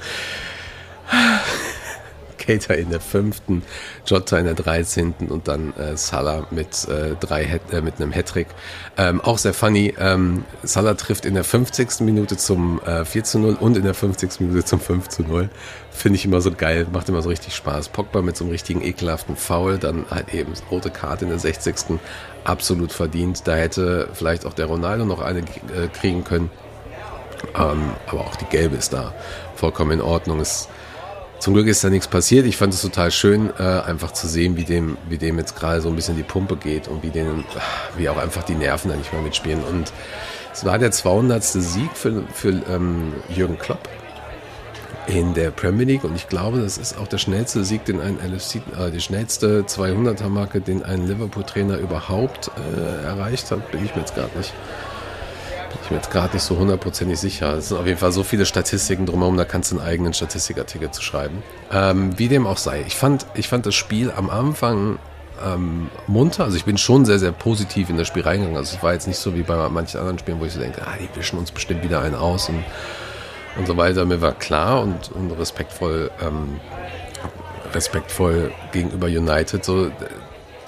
Cater in der fünften, Jota in der dreizehnten und dann äh, Salah mit, äh, drei, äh, mit einem Hattrick. Ähm, auch sehr funny, ähm, Salah trifft in der 50. Minute zum äh, 4 zu 0 und in der 50. Minute zum 5 zu 0. Finde ich immer so geil, macht immer so richtig Spaß. Pogba mit so einem richtigen ekelhaften Foul, dann halt eben rote Karte in der 60. Absolut verdient. Da hätte vielleicht auch der Ronaldo noch eine äh, kriegen können. Ähm, aber auch die gelbe ist da vollkommen in Ordnung. Es zum Glück ist da nichts passiert. Ich fand es total schön, äh, einfach zu sehen, wie dem, wie dem jetzt gerade so ein bisschen die Pumpe geht und wie denen, wie auch einfach die Nerven da nicht mehr mitspielen. Und es war der 200. Sieg für, für ähm, Jürgen Klopp in der Premier League und ich glaube, das ist auch der schnellste Sieg, den ein LFC, äh, die schnellste 200er Marke, den ein Liverpool-Trainer überhaupt äh, erreicht hat, bin ich mir jetzt gerade nicht mir jetzt gerade nicht so hundertprozentig sicher. Es sind auf jeden Fall so viele Statistiken drumherum, da kannst du einen eigenen Statistikartikel zu schreiben. Ähm, wie dem auch sei. Ich fand, ich fand das Spiel am Anfang ähm, munter. Also ich bin schon sehr, sehr positiv in das Spiel reingegangen. Also es war jetzt nicht so wie bei manchen anderen Spielen, wo ich so denke, ah, die wischen uns bestimmt wieder einen aus und, und so weiter. Mir war klar und, und respektvoll, ähm, respektvoll gegenüber United so,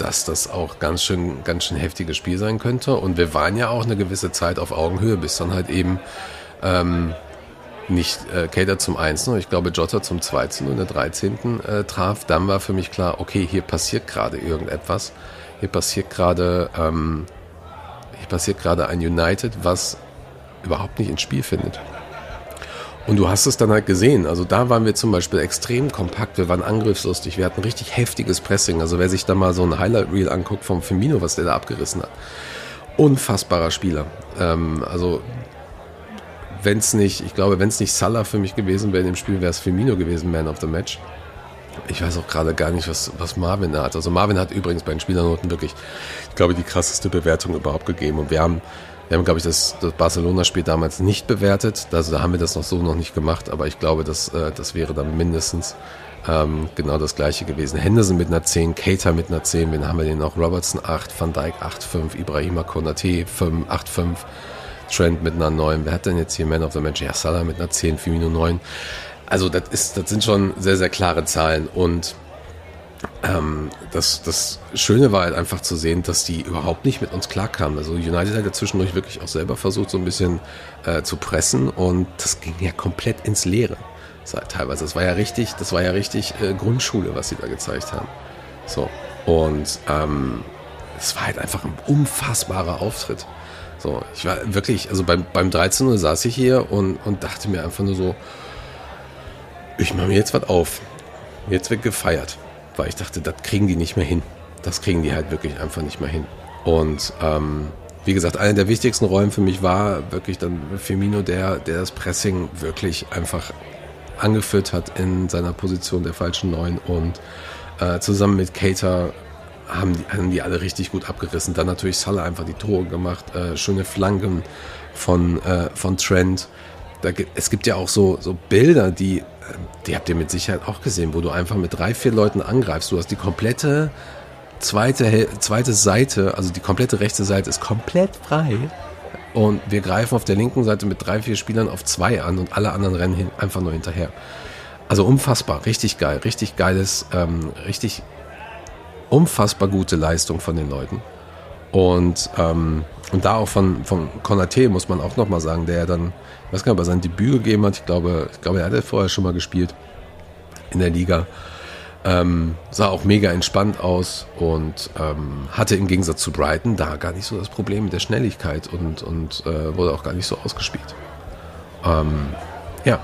dass das auch ganz schön, ganz schön heftiges Spiel sein könnte. Und wir waren ja auch eine gewisse Zeit auf Augenhöhe, bis dann halt eben ähm, nicht äh, Cater zum 1. Ich glaube, Jota zum 2. und der 13. Äh, traf. Dann war für mich klar, okay, hier passiert gerade irgendetwas. Hier passiert gerade, ähm, hier passiert gerade ein United, was überhaupt nicht ins Spiel findet. Und du hast es dann halt gesehen. Also da waren wir zum Beispiel extrem kompakt. Wir waren angriffslustig. Wir hatten richtig heftiges Pressing. Also wer sich da mal so ein Highlight Reel anguckt vom Firmino, was der da abgerissen hat. Unfassbarer Spieler. Ähm, also wenn es nicht, ich glaube, wenn es nicht Salah für mich gewesen wäre in dem Spiel, wäre es Firmino gewesen, Man of the Match. Ich weiß auch gerade gar nicht, was, was Marvin da hat. Also Marvin hat übrigens bei den Spielernoten wirklich, ich glaube, die krasseste Bewertung überhaupt gegeben. Und wir haben Wir haben, glaube ich, das, das Barcelona-Spiel damals nicht bewertet. Also da haben wir das noch so noch nicht gemacht, aber ich glaube, das, äh, das wäre dann mindestens ähm, genau das gleiche gewesen. Henderson mit einer 10, Cater mit einer 10, wen haben wir den noch? Robertson 8, Van Dijk 8,5, Ibrahima Konate 5, 8,5, Trent mit einer 9. Wer hat denn jetzt hier Man of the Match? Ja, Salah mit einer 10, Firmino 9. Also das, ist, das sind schon sehr, sehr klare Zahlen und ähm, das, das Schöne war halt einfach zu sehen, dass die überhaupt nicht mit uns klarkamen. Also United hat ja zwischendurch wirklich auch selber versucht, so ein bisschen äh, zu pressen und das ging ja komplett ins Leere. Teilweise. Das war ja richtig, das war ja richtig äh, Grundschule, was sie da gezeigt haben. So. Und ähm, es war halt einfach ein unfassbarer Auftritt. So, ich war wirklich, also beim, beim 13 Uhr saß ich hier und, und dachte mir einfach nur so, ich mache mir jetzt was auf. Jetzt wird gefeiert weil ich dachte, das kriegen die nicht mehr hin. Das kriegen die halt wirklich einfach nicht mehr hin. Und ähm, wie gesagt, eine der wichtigsten Rollen für mich war wirklich dann Firmino, der, der das Pressing wirklich einfach angeführt hat in seiner Position der falschen Neun und äh, zusammen mit Cater haben die, haben die alle richtig gut abgerissen. Dann natürlich Salah einfach die Tore gemacht, äh, schöne Flanken von, äh, von Trent. Da, es gibt ja auch so, so Bilder, die die habt ihr mit Sicherheit auch gesehen, wo du einfach mit drei, vier Leuten angreifst. Du hast die komplette zweite, zweite Seite, also die komplette rechte Seite ist komplett frei. Und wir greifen auf der linken Seite mit drei, vier Spielern auf zwei an und alle anderen rennen hin, einfach nur hinterher. Also unfassbar, richtig geil, richtig geiles, ähm, richtig unfassbar gute Leistung von den Leuten. Und, ähm, und da auch von, von Konate muss man auch nochmal sagen, der ja dann ich weiß gar nicht, ob er sein Debüt gegeben hat. Ich glaube, ich glaube, er hatte vorher schon mal gespielt in der Liga. Ähm, sah auch mega entspannt aus und ähm, hatte im Gegensatz zu Brighton da gar nicht so das Problem mit der Schnelligkeit und, und äh, wurde auch gar nicht so ausgespielt. Ähm, ja,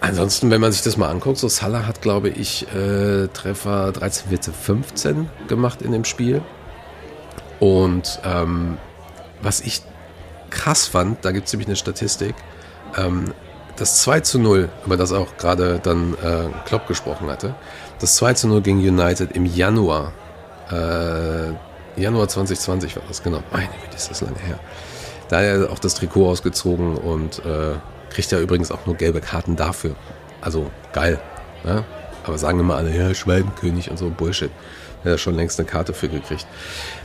ansonsten, wenn man sich das mal anguckt, so Salah hat, glaube ich, äh, Treffer 13, 14, 15 gemacht in dem Spiel. Und ähm, was ich krass fand, da gibt es nämlich eine Statistik, ähm, das 2 zu 0, über das auch gerade dann äh, Klopp gesprochen hatte, das 2 zu 0 gegen United im Januar, äh, Januar 2020 war das, genau. Meine Güte, ist das lange her. Da hat er auch das Trikot ausgezogen und äh, kriegt ja übrigens auch nur gelbe Karten dafür. Also geil. Ne? Aber sagen immer alle, ja, Schwalbenkönig und so Bullshit. Er hat schon längst eine Karte für gekriegt.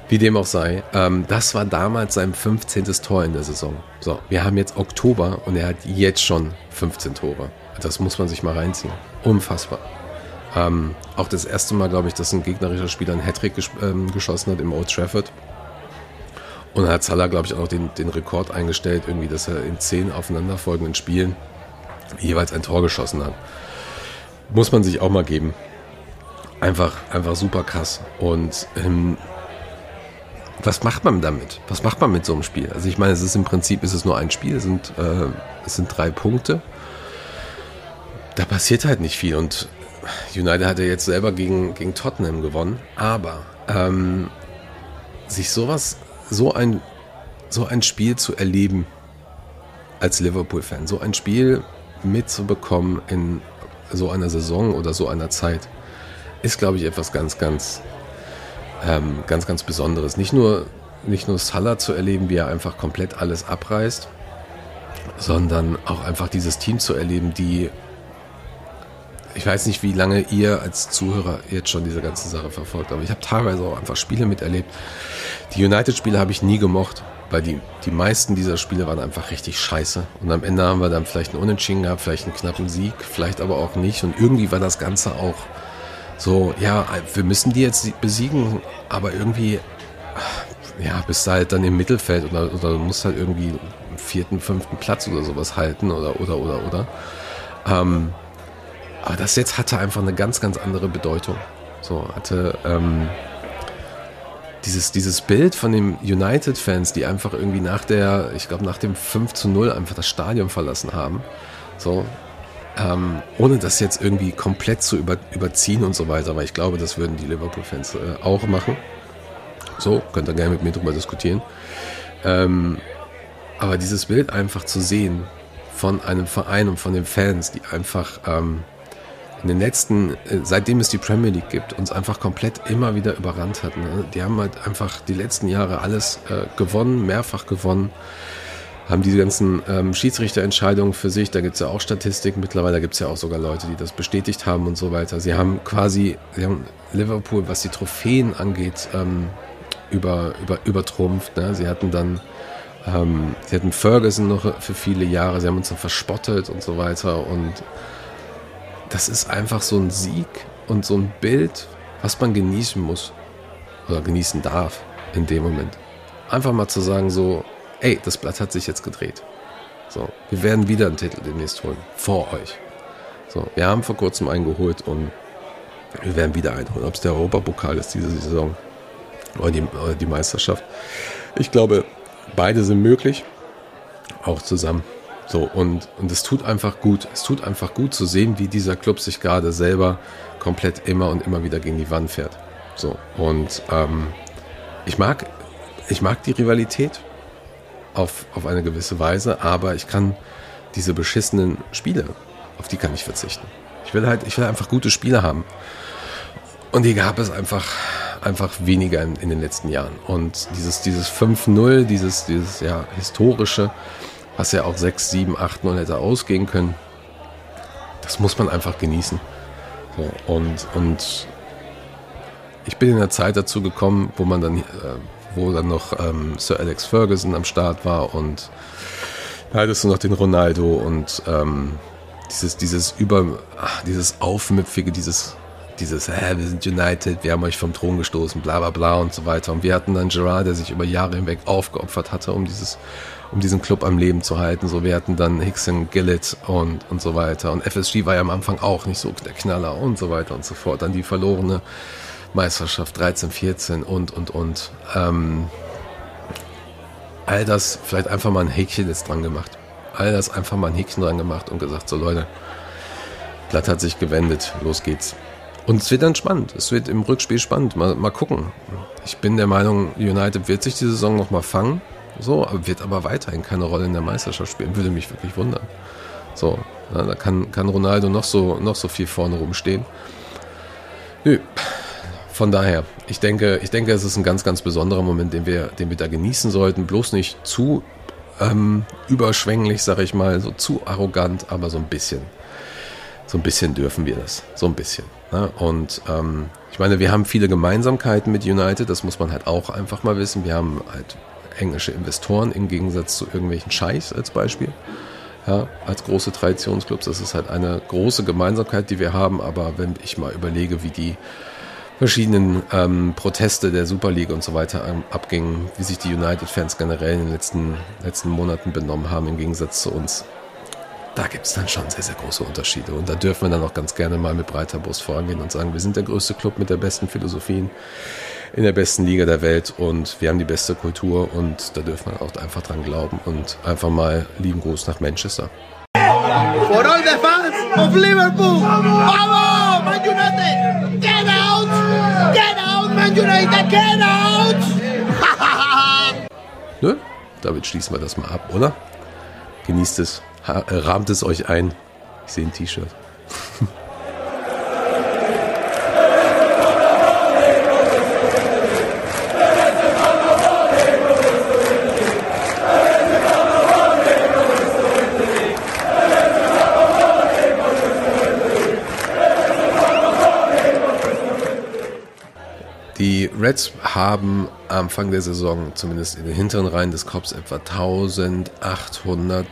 Wie dem auch sei, ähm, das war damals sein 15. Tor in der Saison. So, wir haben jetzt Oktober und er hat jetzt schon 15 Tore. Das muss man sich mal reinziehen. Unfassbar. Ähm, auch das erste Mal, glaube ich, dass ein gegnerischer Spieler einen Hattrick ges ähm, geschossen hat im Old Trafford. Und hat Salah, glaube ich, auch den, den Rekord eingestellt, irgendwie, dass er in zehn aufeinanderfolgenden Spielen jeweils ein Tor geschossen hat. Muss man sich auch mal geben. Einfach, einfach super krass. Und ähm, was macht man damit? Was macht man mit so einem Spiel? Also ich meine, es ist im Prinzip ist es nur ein Spiel, es sind, äh, es sind drei Punkte. Da passiert halt nicht viel und United hat ja jetzt selber gegen, gegen Tottenham gewonnen, aber ähm, sich sowas, so ein, so ein Spiel zu erleben als Liverpool-Fan, so ein Spiel mitzubekommen in so einer Saison oder so einer Zeit, ist, glaube ich, etwas ganz, ganz ähm, ganz, ganz Besonderes. Nicht nur, nicht nur Salah zu erleben, wie er einfach komplett alles abreißt, sondern auch einfach dieses Team zu erleben, die ich weiß nicht, wie lange ihr als Zuhörer jetzt schon diese ganze Sache verfolgt, aber ich habe teilweise auch einfach Spiele miterlebt. Die United-Spiele habe ich nie gemocht, weil die, die meisten dieser Spiele waren einfach richtig scheiße. Und am Ende haben wir dann vielleicht einen Unentschieden gehabt, vielleicht einen knappen Sieg, vielleicht aber auch nicht. Und irgendwie war das Ganze auch so, ja, wir müssen die jetzt besiegen, aber irgendwie, ja, bist du halt dann im Mittelfeld oder, oder musst halt irgendwie vierten, fünften Platz oder sowas halten oder, oder, oder, oder. Ähm, aber das jetzt hatte einfach eine ganz, ganz andere Bedeutung. So, hatte, ähm, dieses, dieses Bild von den United-Fans, die einfach irgendwie nach der, ich glaube, nach dem 5 zu 0 einfach das Stadion verlassen haben. So, ähm, ohne das jetzt irgendwie komplett zu über, überziehen und so weiter, weil ich glaube, das würden die Liverpool-Fans äh, auch machen. So, könnt ihr gerne mit mir drüber diskutieren. Ähm, aber dieses Bild einfach zu sehen von einem Verein und von den Fans, die einfach ähm, in den letzten, äh, seitdem es die Premier League gibt, uns einfach komplett immer wieder überrannt hat. Ne? Die haben halt einfach die letzten Jahre alles äh, gewonnen, mehrfach gewonnen, haben diese ganzen ähm, Schiedsrichterentscheidungen für sich, da gibt es ja auch Statistiken, mittlerweile gibt es ja auch sogar Leute, die das bestätigt haben und so weiter. Sie haben quasi, sie haben Liverpool, was die Trophäen angeht, ähm, über, über, übertrumpft. Ne? Sie hatten dann ähm, sie hatten Ferguson noch für viele Jahre, sie haben uns dann verspottet und so weiter und das ist einfach so ein Sieg und so ein Bild, was man genießen muss oder genießen darf in dem Moment. Einfach mal zu sagen so, ey, das Blatt hat sich jetzt gedreht. So, wir werden wieder einen Titel demnächst holen. Vor euch. So, wir haben vor kurzem einen geholt und wir werden wieder einen holen. Ob es der Europapokal ist diese Saison oder die, oder die Meisterschaft. Ich glaube, beide sind möglich. Auch zusammen. So, und, und es tut einfach gut. Es tut einfach gut zu sehen, wie dieser Club sich gerade selber komplett immer und immer wieder gegen die Wand fährt. So, und ähm, ich mag, ich mag die Rivalität auf, auf eine gewisse Weise, aber ich kann diese beschissenen Spiele, auf die kann ich verzichten. Ich will halt, ich will einfach gute Spiele haben. Und die gab es einfach, einfach weniger in, in den letzten Jahren. Und dieses, dieses 5-0, dieses, dieses ja, historische, was ja auch 6, 7, 8, 0 hätte ausgehen können. Das muss man einfach genießen. So, und, und ich bin in der Zeit dazu gekommen, wo man dann, äh, wo dann noch ähm, Sir Alex Ferguson am Start war und da hattest du noch den Ronaldo und ähm, dieses, dieses über, ach, dieses Aufmüpfige, dieses, dieses, äh, wir sind United, wir haben euch vom Thron gestoßen, bla bla bla und so weiter. Und wir hatten dann Gerard, der sich über Jahre hinweg aufgeopfert hatte, um dieses um diesen Club am Leben zu halten. So, wir hatten dann Hickson, Gillett und, und so weiter. Und FSG war ja am Anfang auch nicht so der Knaller und so weiter und so fort. Dann die verlorene Meisterschaft 13, 14 und, und, und. Ähm, all das vielleicht einfach mal ein Häkchen jetzt dran gemacht. All das einfach mal ein Häkchen dran gemacht und gesagt, so Leute, Blatt hat sich gewendet, los geht's. Und es wird dann spannend. Es wird im Rückspiel spannend. Mal, mal gucken. Ich bin der Meinung, United wird sich die Saison nochmal fangen. So, wird aber weiterhin keine Rolle in der Meisterschaft spielen. Würde mich wirklich wundern. So, da kann, kann Ronaldo noch so, noch so viel vorne rumstehen. Nö. Von daher, ich denke, ich denke, es ist ein ganz, ganz besonderer Moment, den wir, den wir da genießen sollten. Bloß nicht zu ähm, überschwänglich, sage ich mal, so zu arrogant, aber so ein bisschen. So ein bisschen dürfen wir das. So ein bisschen. Ne? Und ähm, ich meine, wir haben viele Gemeinsamkeiten mit United, das muss man halt auch einfach mal wissen. Wir haben halt englische Investoren im Gegensatz zu irgendwelchen Scheichs als Beispiel. Ja, als große Traditionsclubs, das ist halt eine große Gemeinsamkeit, die wir haben. Aber wenn ich mal überlege, wie die verschiedenen ähm, Proteste der Super League und so weiter ähm, abgingen, wie sich die United-Fans generell in den letzten, letzten Monaten benommen haben im Gegensatz zu uns, da gibt es dann schon sehr, sehr große Unterschiede. Und da dürfen wir dann auch ganz gerne mal mit breiter Brust vorangehen und sagen, wir sind der größte Club mit der besten Philosophien in der besten Liga der Welt und wir haben die beste Kultur und da dürfen wir auch einfach dran glauben und einfach mal lieben Gruß nach Manchester. For all the fans of Liverpool, vamos, Man United, get out. [LAUGHS] Nö, damit schließen wir das mal ab, oder? Genießt es, rahmt es euch ein. Ich sehe ein T-Shirt. [LAUGHS] Reds haben Anfang der Saison, zumindest in den hinteren Reihen des Cops, etwa 1800,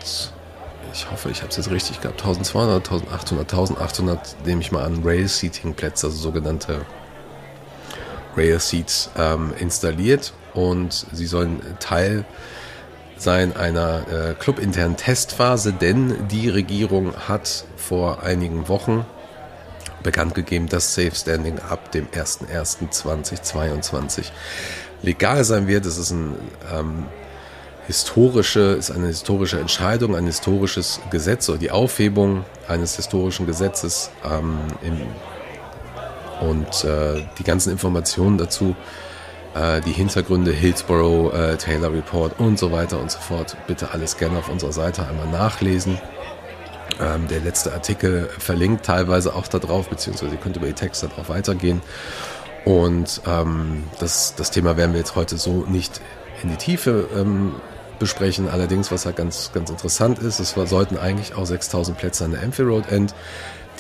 ich hoffe, ich habe es jetzt richtig gehabt, 1200, 1800, 1800, nehme ich mal an, Rail-Seating-Plätze, also sogenannte Rail-Seats, ähm, installiert. Und sie sollen Teil sein einer äh, clubinternen Testphase, denn die Regierung hat vor einigen Wochen bekannt gegeben, dass Safe Standing ab dem 01.01.2022 legal sein wird. Es ist ein ähm, historische, ist eine historische Entscheidung, ein historisches Gesetz oder die Aufhebung eines historischen Gesetzes ähm, im, und äh, die ganzen Informationen dazu, äh, die Hintergründe, Hillsborough, äh, Taylor Report und so weiter und so fort, bitte alles gerne auf unserer Seite einmal nachlesen. Ähm, der letzte Artikel verlinkt teilweise auch da drauf, beziehungsweise ihr könnt über die Texte darauf weitergehen. Und ähm, das, das Thema werden wir jetzt heute so nicht in die Tiefe ähm, besprechen. Allerdings, was halt ganz, ganz interessant ist, es sollten eigentlich auch 6000 Plätze an der Amphitheatre Road End,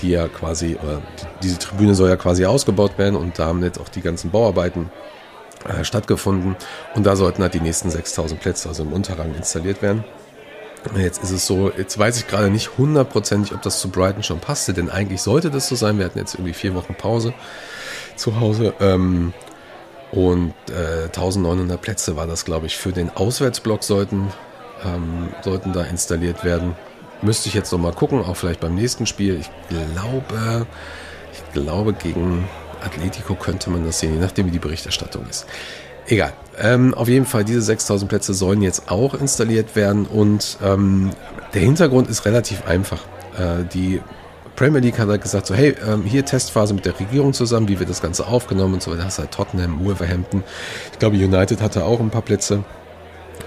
die ja quasi, oder diese Tribüne soll ja quasi ausgebaut werden und da haben jetzt auch die ganzen Bauarbeiten äh, stattgefunden und da sollten halt die nächsten 6000 Plätze, also im Unterrang installiert werden. Jetzt ist es so, jetzt weiß ich gerade nicht hundertprozentig, ob das zu Brighton schon passte, denn eigentlich sollte das so sein. Wir hatten jetzt irgendwie vier Wochen Pause zu Hause. Ähm, und äh, 1900 Plätze war das, glaube ich, für den Auswärtsblock sollten, ähm, sollten da installiert werden. Müsste ich jetzt noch mal gucken, auch vielleicht beim nächsten Spiel. Ich glaube, ich glaube gegen Atletico könnte man das sehen, je nachdem wie die Berichterstattung ist. Egal. Ähm, auf jeden Fall, diese 6000 Plätze sollen jetzt auch installiert werden und ähm, der Hintergrund ist relativ einfach. Äh, die Premier League hat halt gesagt, so hey, ähm, hier Testphase mit der Regierung zusammen, wie wird das Ganze aufgenommen und so weiter. hast halt Tottenham, Wolverhampton. Ich glaube, United hatte auch ein paar Plätze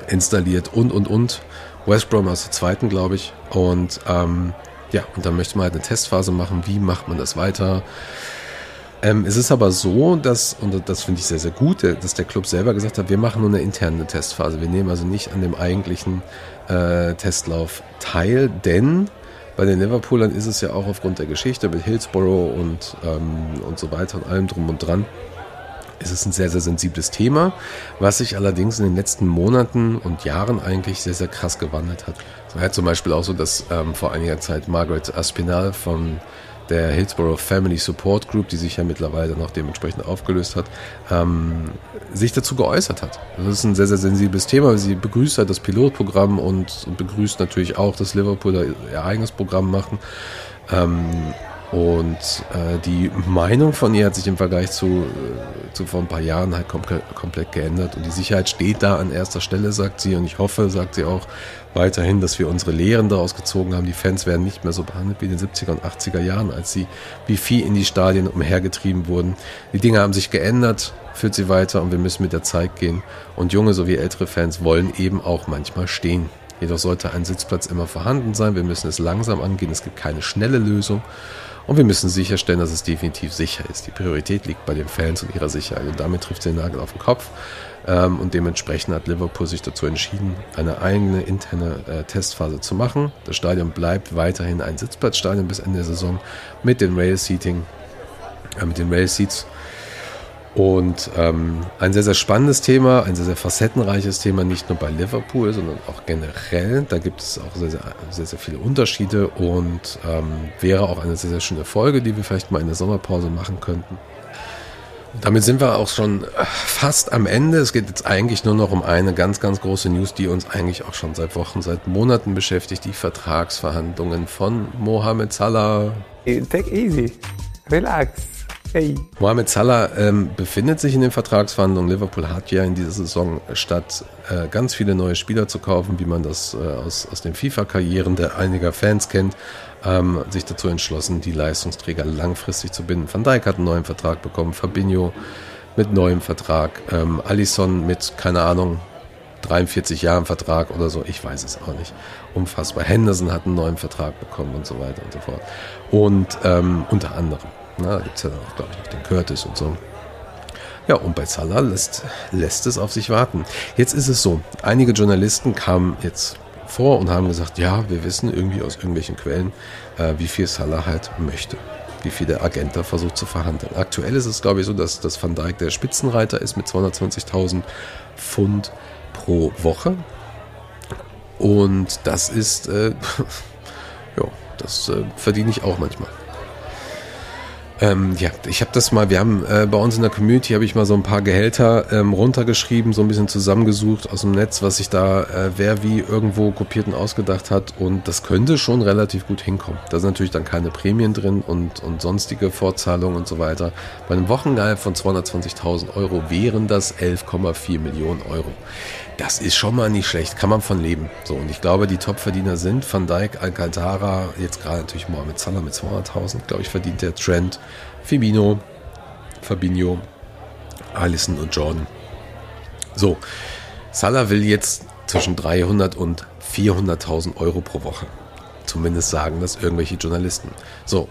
installiert und, und, und. West Brom aus der zweiten, glaube ich. Und ähm, ja, und dann möchte man halt eine Testphase machen. Wie macht man das weiter? Ähm, es ist aber so, dass, und das finde ich sehr, sehr gut, dass der Club selber gesagt hat, wir machen nur eine interne Testphase. Wir nehmen also nicht an dem eigentlichen äh, Testlauf teil, denn bei den Liverpoolern ist es ja auch aufgrund der Geschichte mit Hillsborough und, ähm, und so weiter und allem drum und dran, ist es ein sehr, sehr sensibles Thema, was sich allerdings in den letzten Monaten und Jahren eigentlich sehr, sehr krass gewandelt hat. Es war ja zum Beispiel auch so, dass ähm, vor einiger Zeit Margaret Aspinall von der Hillsborough Family Support Group, die sich ja mittlerweile noch dementsprechend aufgelöst hat, ähm, sich dazu geäußert hat. Das ist ein sehr, sehr sensibles Thema. Sie begrüßt halt das Pilotprogramm und, begrüßt natürlich auch, dass Liverpool ihr eigenes Programm machen. Ähm, und äh, die Meinung von ihr hat sich im Vergleich zu, äh, zu vor ein paar Jahren halt komplett, komplett geändert. Und die Sicherheit steht da an erster Stelle, sagt sie. Und ich hoffe, sagt sie auch weiterhin, dass wir unsere Lehren daraus gezogen haben. Die Fans werden nicht mehr so behandelt wie in den 70er und 80er Jahren, als sie wie Vieh in die Stadien umhergetrieben wurden. Die Dinge haben sich geändert, führt sie weiter und wir müssen mit der Zeit gehen. Und junge sowie ältere Fans wollen eben auch manchmal stehen. Jedoch sollte ein Sitzplatz immer vorhanden sein. Wir müssen es langsam angehen. Es gibt keine schnelle Lösung. Und wir müssen sicherstellen, dass es definitiv sicher ist. Die Priorität liegt bei den Fans und ihrer Sicherheit. Und damit trifft sie den Nagel auf den Kopf. Ähm, und dementsprechend hat Liverpool sich dazu entschieden, eine eigene interne äh, Testphase zu machen. Das Stadion bleibt weiterhin ein Sitzplatzstadion bis Ende der Saison mit den Rail Seating, äh, mit den Rail Seats und ähm, ein sehr, sehr spannendes Thema, ein sehr, sehr facettenreiches Thema, nicht nur bei Liverpool, sondern auch generell. Da gibt es auch sehr, sehr, sehr, sehr viele Unterschiede und ähm, wäre auch eine sehr, sehr schöne Folge, die wir vielleicht mal in der Sommerpause machen könnten. Damit sind wir auch schon fast am Ende. Es geht jetzt eigentlich nur noch um eine ganz, ganz große News, die uns eigentlich auch schon seit Wochen, seit Monaten beschäftigt. Die Vertragsverhandlungen von Mohamed Salah. Take easy. Relax. Hey. Mohamed Salah ähm, befindet sich in den Vertragsverhandlungen. Liverpool hat ja in dieser Saison statt äh, ganz viele neue Spieler zu kaufen, wie man das äh, aus, aus den FIFA-Karrieren der einiger Fans kennt, ähm, sich dazu entschlossen, die Leistungsträger langfristig zu binden. Van Dijk hat einen neuen Vertrag bekommen, Fabinho mit neuem Vertrag, ähm, Alisson mit, keine Ahnung, 43 Jahren Vertrag oder so, ich weiß es auch nicht. Unfassbar. Henderson hat einen neuen Vertrag bekommen und so weiter und so fort. Und ähm, unter anderem. Na, da gibt es ja auch, glaube ich, noch den Curtis und so. Ja, und bei Salah lässt, lässt es auf sich warten. Jetzt ist es so, einige Journalisten kamen jetzt vor und haben gesagt, ja, wir wissen irgendwie aus irgendwelchen Quellen, äh, wie viel Salah halt möchte. Wie viel der Agent da versucht zu verhandeln. Aktuell ist es, glaube ich, so, dass, dass Van Dijk der Spitzenreiter ist mit 220.000 Pfund pro Woche. Und das ist, äh, [LAUGHS] ja, das äh, verdiene ich auch manchmal. Ähm, ja, ich habe das mal, wir haben äh, bei uns in der Community habe ich mal so ein paar Gehälter ähm, runtergeschrieben, so ein bisschen zusammengesucht aus dem Netz, was sich da äh, wer wie irgendwo kopiert und ausgedacht hat und das könnte schon relativ gut hinkommen. Da sind natürlich dann keine Prämien drin und, und sonstige Vorzahlungen und so weiter. Bei einem Wochengehalt von 220.000 Euro wären das 11,4 Millionen Euro das ist schon mal nicht schlecht, kann man von leben. So, und ich glaube, die Topverdiener sind Van Dijk, Alcantara, jetzt gerade natürlich Mohamed Salah mit 200.000, glaube ich, verdient der Trent, Fibino, Fabinho, Allison und Jordan. So, Salah will jetzt zwischen 300 und 400.000 Euro pro Woche. zumindest sagen das irgendwelche Journalisten. So,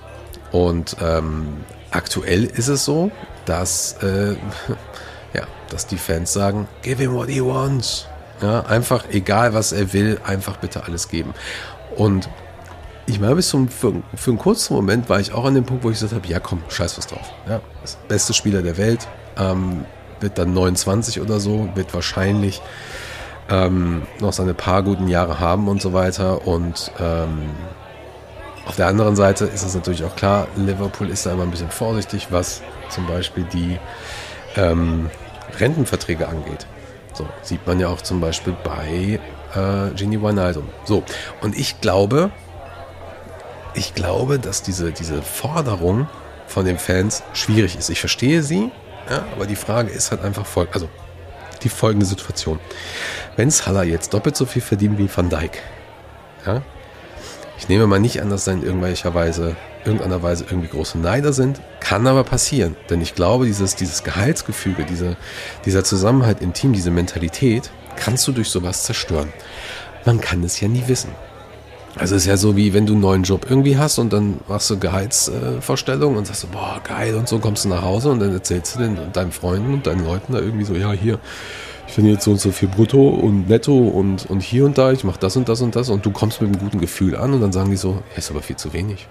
und ähm, aktuell ist es so, dass, äh, [LAUGHS] ja, dass die Fans sagen, give him what he wants. Ja, einfach, egal was er will, einfach bitte alles geben. Und ich war bis zum, für, für einen kurzen Moment war ich auch an dem Punkt, wo ich gesagt habe, ja komm, scheiß was drauf. Ja, das beste Spieler der Welt, ähm, wird dann 29 oder so, wird wahrscheinlich ähm, noch seine paar guten Jahre haben und so weiter. Und ähm, auf der anderen Seite ist es natürlich auch klar, Liverpool ist da immer ein bisschen vorsichtig, was zum Beispiel die ähm, Rentenverträge angeht. So sieht man ja auch zum Beispiel bei äh, Genie Wijnaldum. So und ich glaube, ich glaube, dass diese diese Forderung von den Fans schwierig ist. Ich verstehe sie, ja, aber die Frage ist halt einfach folgende, also die folgende Situation. Wenn Salah jetzt doppelt so viel verdient wie Van Dijk, ja, ich nehme mal nicht an, dass da in irgendwelcher Weise, irgendeiner Weise irgendwie große Neider sind, kann aber passieren. Denn ich glaube, dieses, dieses Gehaltsgefüge, diese, dieser Zusammenhalt im Team, diese Mentalität, kannst du durch sowas zerstören. Man kann es ja nie wissen. Also es ist ja so wie wenn du einen neuen Job irgendwie hast und dann machst du Gehaltsvorstellungen und sagst so, boah, geil und so kommst du nach Hause und dann erzählst du den, deinen Freunden und deinen Leuten da irgendwie so, ja, hier, ich finde jetzt so und so viel brutto und netto und, und hier und da, ich mache das und das und das und du kommst mit einem guten Gefühl an und dann sagen die so, ja, ist aber viel zu wenig.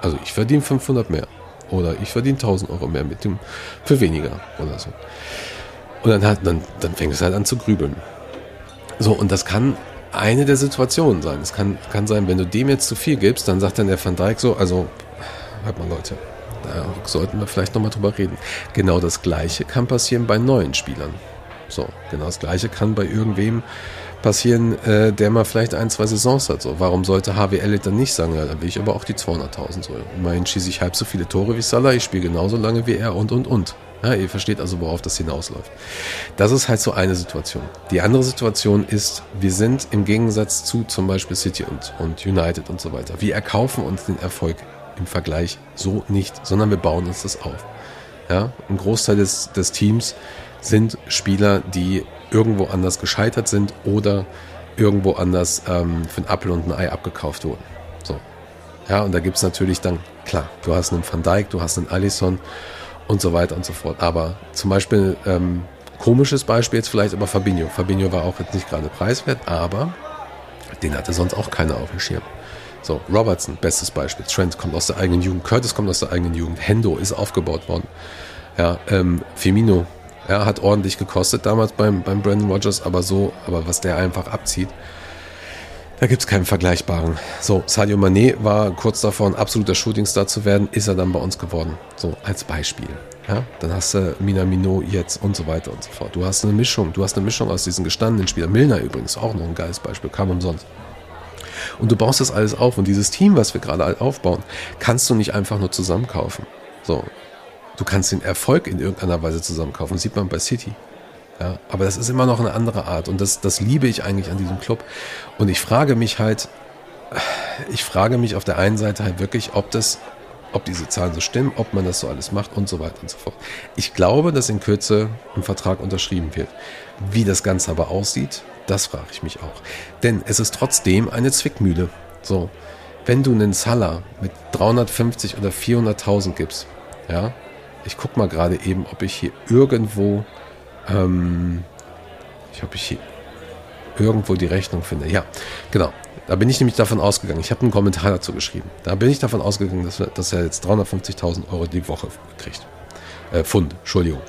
Also ich verdiene 500 mehr oder ich verdiene 1000 Euro mehr mit dem für weniger oder so. Und dann, hat, dann, dann fängt es halt an zu grübeln. So, und das kann eine der Situationen sein. Es kann, kann sein, wenn du dem jetzt zu viel gibst, dann sagt dann der Van Dijk so, also, hört mal Leute, da sollten wir vielleicht nochmal drüber reden. Genau das Gleiche kann passieren bei neuen Spielern. So, genau das Gleiche kann bei irgendwem passieren, äh, der mal vielleicht ein, zwei Saisons hat. So, warum sollte Harvey Elliott dann nicht sagen, ja, dann will ich aber auch die 200.000 so. Immerhin schieße ich halb so viele Tore wie Salah, ich spiele genauso lange wie er und, und, und. Ja, ihr versteht also, worauf das hinausläuft. Das ist halt so eine Situation. Die andere Situation ist, wir sind im Gegensatz zu zum Beispiel City und, und United und so weiter. Wir erkaufen uns den Erfolg im Vergleich so nicht, sondern wir bauen uns das auf. Ja, ein Großteil des, des Teams sind Spieler, die irgendwo anders gescheitert sind oder irgendwo anders ähm, für ein Apfel und ein Ei abgekauft wurden. So. Ja, und da gibt es natürlich dann, klar, du hast einen Van Dijk, du hast einen Allison und so weiter und so fort. Aber zum Beispiel, ähm, komisches Beispiel jetzt vielleicht, aber Fabinho. Fabinho war auch jetzt nicht gerade preiswert, aber den hatte sonst auch keiner auf dem Schirm. So, Robertson, bestes Beispiel. Trent kommt aus der eigenen Jugend, Curtis kommt aus der eigenen Jugend, Hendo ist aufgebaut worden. Ja, ähm, Firmino ja, hat ordentlich gekostet damals beim, beim Brandon Rogers, aber so, aber was der einfach abzieht, da gibt es keinen vergleichbaren. So, Sadio Mané war kurz davor, ein absoluter Shootingstar zu werden, ist er dann bei uns geworden. So, als Beispiel. Ja, dann hast du Minamino jetzt und so weiter und so fort. Du hast eine Mischung, du hast eine Mischung aus diesen gestandenen Spielern. Milner übrigens auch noch ein geiles Beispiel, kam umsonst. Und du baust das alles auf und dieses Team, was wir gerade aufbauen, kannst du nicht einfach nur zusammenkaufen. So, Du kannst den Erfolg in irgendeiner Weise zusammenkaufen. Das sieht man bei City. Ja, aber das ist immer noch eine andere Art und das, das liebe ich eigentlich an diesem Club. Und ich frage mich halt, ich frage mich auf der einen Seite halt wirklich, ob das, ob diese Zahlen so stimmen, ob man das so alles macht und so weiter und so fort. Ich glaube, dass in Kürze ein Vertrag unterschrieben wird. Wie das Ganze aber aussieht, das frage ich mich auch. Denn es ist trotzdem eine Zwickmühle. So, wenn du einen Salah mit 350 oder 400.000 gibst, ja, ich gucke mal gerade eben, ob ich hier irgendwo, ähm, ich ob ich hier irgendwo die Rechnung finde. Ja, genau. Da bin ich nämlich davon ausgegangen. Ich habe einen Kommentar dazu geschrieben. Da bin ich davon ausgegangen, dass, dass er jetzt 350.000 Euro die Woche kriegt. Äh, Pfund, Entschuldigung.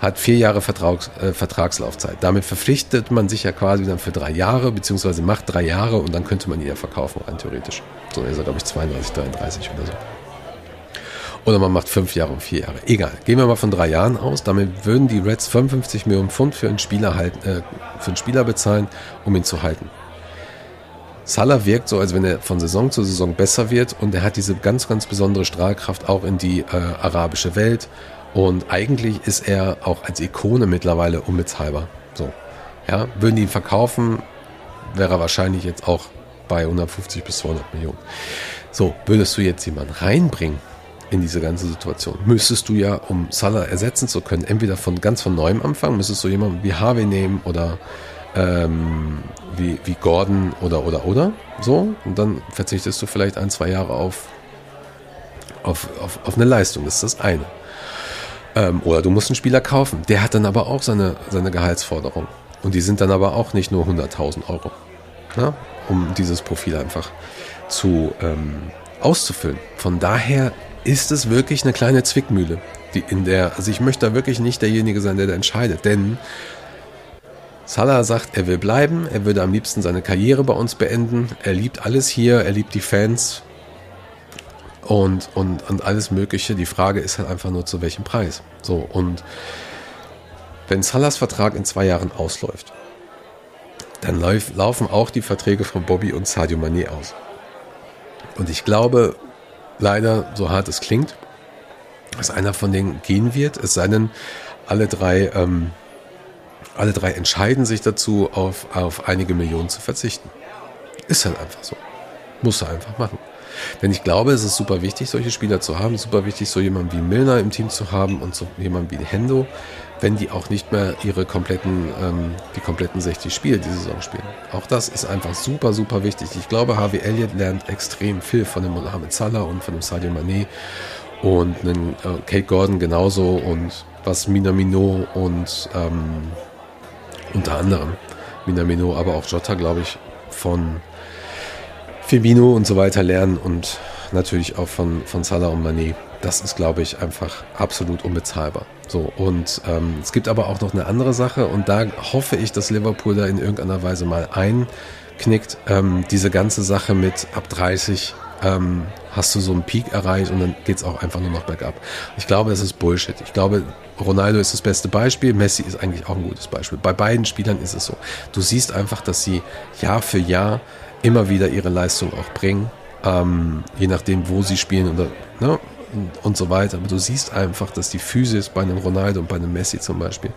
Hat vier Jahre Vertrags, äh, Vertragslaufzeit. Damit verpflichtet man sich ja quasi dann für drei Jahre, beziehungsweise macht drei Jahre und dann könnte man ihn ja verkaufen, rein theoretisch. So ist er, glaube ich, 32, 33 oder so. Oder man macht fünf Jahre und vier Jahre. Egal. Gehen wir mal von drei Jahren aus. Damit würden die Reds 55 Millionen Pfund für einen Spieler, halten, äh, für einen Spieler bezahlen, um ihn zu halten. Salah wirkt so, als wenn er von Saison zu Saison besser wird und er hat diese ganz, ganz besondere Strahlkraft auch in die äh, arabische Welt. Und eigentlich ist er auch als Ikone mittlerweile unbezahlbar. So. Ja, würden die ihn verkaufen, wäre er wahrscheinlich jetzt auch bei 150 bis 200 Millionen. So, würdest du jetzt jemanden reinbringen, in diese ganze Situation. Müsstest du ja, um Salah ersetzen zu können, entweder von ganz von neuem anfangen, müsstest du jemanden wie Harvey nehmen oder ähm, wie, wie Gordon oder, oder, oder, so. Und dann verzichtest du vielleicht ein, zwei Jahre auf, auf, auf, auf eine Leistung. Das ist das eine. Ähm, oder du musst einen Spieler kaufen. Der hat dann aber auch seine, seine Gehaltsforderung. Und die sind dann aber auch nicht nur 100.000 Euro, ja, um dieses Profil einfach zu ähm, auszufüllen. Von daher ist es wirklich eine kleine Zwickmühle, die in der, also ich möchte da wirklich nicht derjenige sein, der da entscheidet, denn Salah sagt, er will bleiben, er würde am liebsten seine Karriere bei uns beenden, er liebt alles hier, er liebt die Fans und, und, und alles Mögliche. Die Frage ist halt einfach nur, zu welchem Preis. So, und wenn Salahs Vertrag in zwei Jahren ausläuft, dann lauf, laufen auch die Verträge von Bobby und Sadio Mané aus. Und ich glaube, leider, so hart es klingt, dass einer von denen gehen wird, es sei denn, alle drei, ähm, alle drei entscheiden sich dazu, auf, auf einige Millionen zu verzichten. Ist halt einfach so. Muss er einfach machen. Denn ich glaube, es ist super wichtig, solche Spieler zu haben, super wichtig, so jemanden wie Milner im Team zu haben und so jemanden wie Hendo, wenn die auch nicht mehr ihre kompletten, ähm, die kompletten 60 Spiele die Saison spielen. Auch das ist einfach super, super wichtig. Ich glaube, Harvey Elliott lernt extrem viel von dem Mohamed Salah und von dem Sadio Mané und einen, äh, Kate Gordon genauso und was Minamino und ähm, unter anderem Minamino, aber auch Jota, glaube ich, von Firmino und so weiter lernen und natürlich auch von, von Salah und Mané. Das ist, glaube ich, einfach absolut unbezahlbar. So, und ähm, es gibt aber auch noch eine andere Sache und da hoffe ich, dass Liverpool da in irgendeiner Weise mal einknickt. Ähm, diese ganze Sache mit ab 30 ähm, hast du so einen Peak erreicht und dann geht es auch einfach nur noch bergab. Ich glaube, das ist Bullshit. Ich glaube, Ronaldo ist das beste Beispiel, Messi ist eigentlich auch ein gutes Beispiel. Bei beiden Spielern ist es so. Du siehst einfach, dass sie Jahr für Jahr immer wieder ihre Leistung auch bringen, ähm, je nachdem, wo sie spielen oder, ne, und, und so weiter. Aber du siehst einfach, dass die Physis bei einem Ronaldo und bei einem Messi zum Beispiel,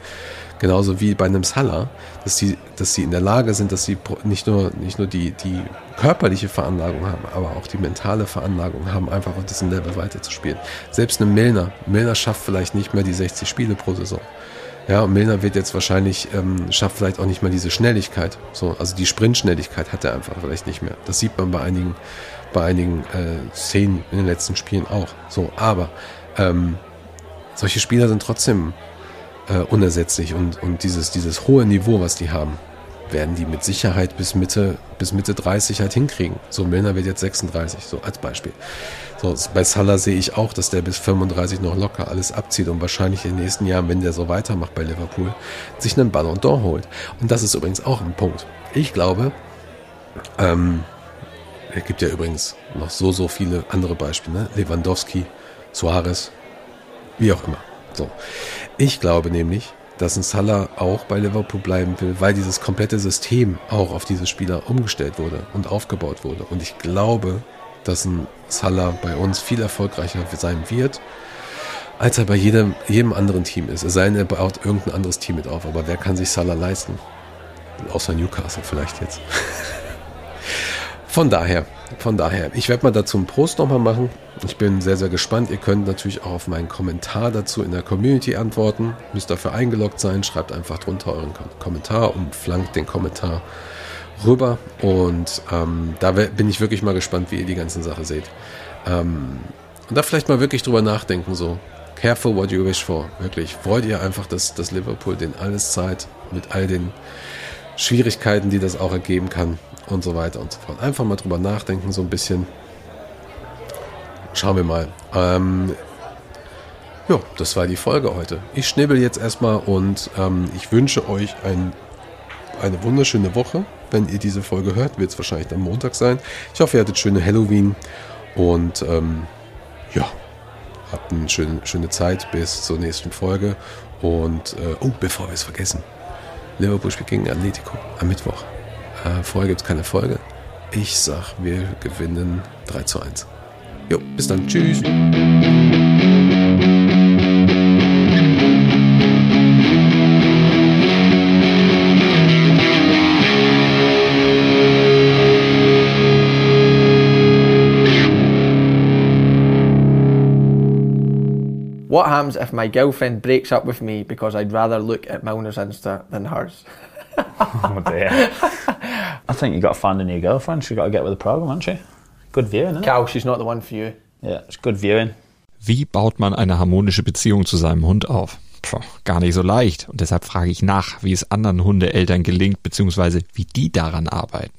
genauso wie bei einem Salah, dass sie, dass sie in der Lage sind, dass sie nicht nur, nicht nur die, die körperliche Veranlagung haben, aber auch die mentale Veranlagung haben, einfach auf diesem Level weiterzuspielen. Selbst ein Milner, Milner schafft vielleicht nicht mehr die 60 Spiele pro Saison. Ja, und Milner wird jetzt wahrscheinlich, ähm, schafft vielleicht auch nicht mehr diese Schnelligkeit. So, also die Sprintschnelligkeit hat er einfach vielleicht nicht mehr. Das sieht man bei einigen, bei einigen äh, Szenen in den letzten Spielen auch. So, aber ähm, solche Spieler sind trotzdem äh, unersetzlich und, und dieses, dieses hohe Niveau, was die haben, werden die mit Sicherheit bis Mitte, bis Mitte 30 halt hinkriegen. So, Milner wird jetzt 36, so als Beispiel. So, bei Salah sehe ich auch, dass der bis 35 noch locker alles abzieht und wahrscheinlich in den nächsten Jahren, wenn der so weitermacht bei Liverpool, sich einen Ballon d'Or holt. Und das ist übrigens auch ein Punkt. Ich glaube, ähm, es gibt ja übrigens noch so, so viele andere Beispiele, ne? Lewandowski, Suarez, wie auch immer. So. Ich glaube nämlich, dass ein Salah auch bei Liverpool bleiben will, weil dieses komplette System auch auf diese Spieler umgestellt wurde und aufgebaut wurde. Und ich glaube, dass ein Salah bei uns viel erfolgreicher sein wird, als er bei jedem, jedem anderen Team ist. Es sei denn, er baut irgendein anderes Team mit auf. Aber wer kann sich Salah leisten? Außer Newcastle vielleicht jetzt. [LAUGHS] von daher, von daher, ich werde mal dazu einen Post nochmal machen. Ich bin sehr, sehr gespannt. Ihr könnt natürlich auch auf meinen Kommentar dazu in der Community antworten. Müsst dafür eingeloggt sein. Schreibt einfach drunter euren Kommentar und flankt den Kommentar rüber. Und ähm, da bin ich wirklich mal gespannt, wie ihr die ganze Sache seht. Ähm, und da vielleicht mal wirklich drüber nachdenken, so. Careful what you wish for. Wirklich. Wollt ihr einfach, dass, dass Liverpool den alles Zeit mit all den Schwierigkeiten, die das auch ergeben kann und so weiter und so fort. Einfach mal drüber nachdenken, so ein bisschen. Schauen wir mal. Ähm, ja, das war die Folge heute. Ich schnibbel jetzt erstmal und ähm, ich wünsche euch ein, eine wunderschöne Woche. Wenn ihr diese Folge hört, wird es wahrscheinlich am Montag sein. Ich hoffe, ihr hattet schöne Halloween und ähm, ja, habt eine schöne, schöne Zeit bis zur nächsten Folge. Und äh, oh, bevor wir es vergessen, Liverpool spielt gegen Atletico am Mittwoch. Äh, vorher gibt es keine Folge. Ich sag, wir gewinnen 3 zu 1. Jo, bis dann. Tschüss. What happens if my girlfriend breaks up with me because I'd rather look at Milner's Insta than hers? [LAUGHS] oh dear. I think you got to find a new girlfriend. She's got to get with the program, hasn't she? Good viewing, isn't it? Cal, she's not the one for you. Yeah, it's good viewing. Wie baut man eine harmonische Beziehung zu seinem Hund auf? Puh, gar nicht so leicht. Und deshalb frage ich nach, wie es anderen Hundeeltern gelingt, beziehungsweise wie die daran arbeiten.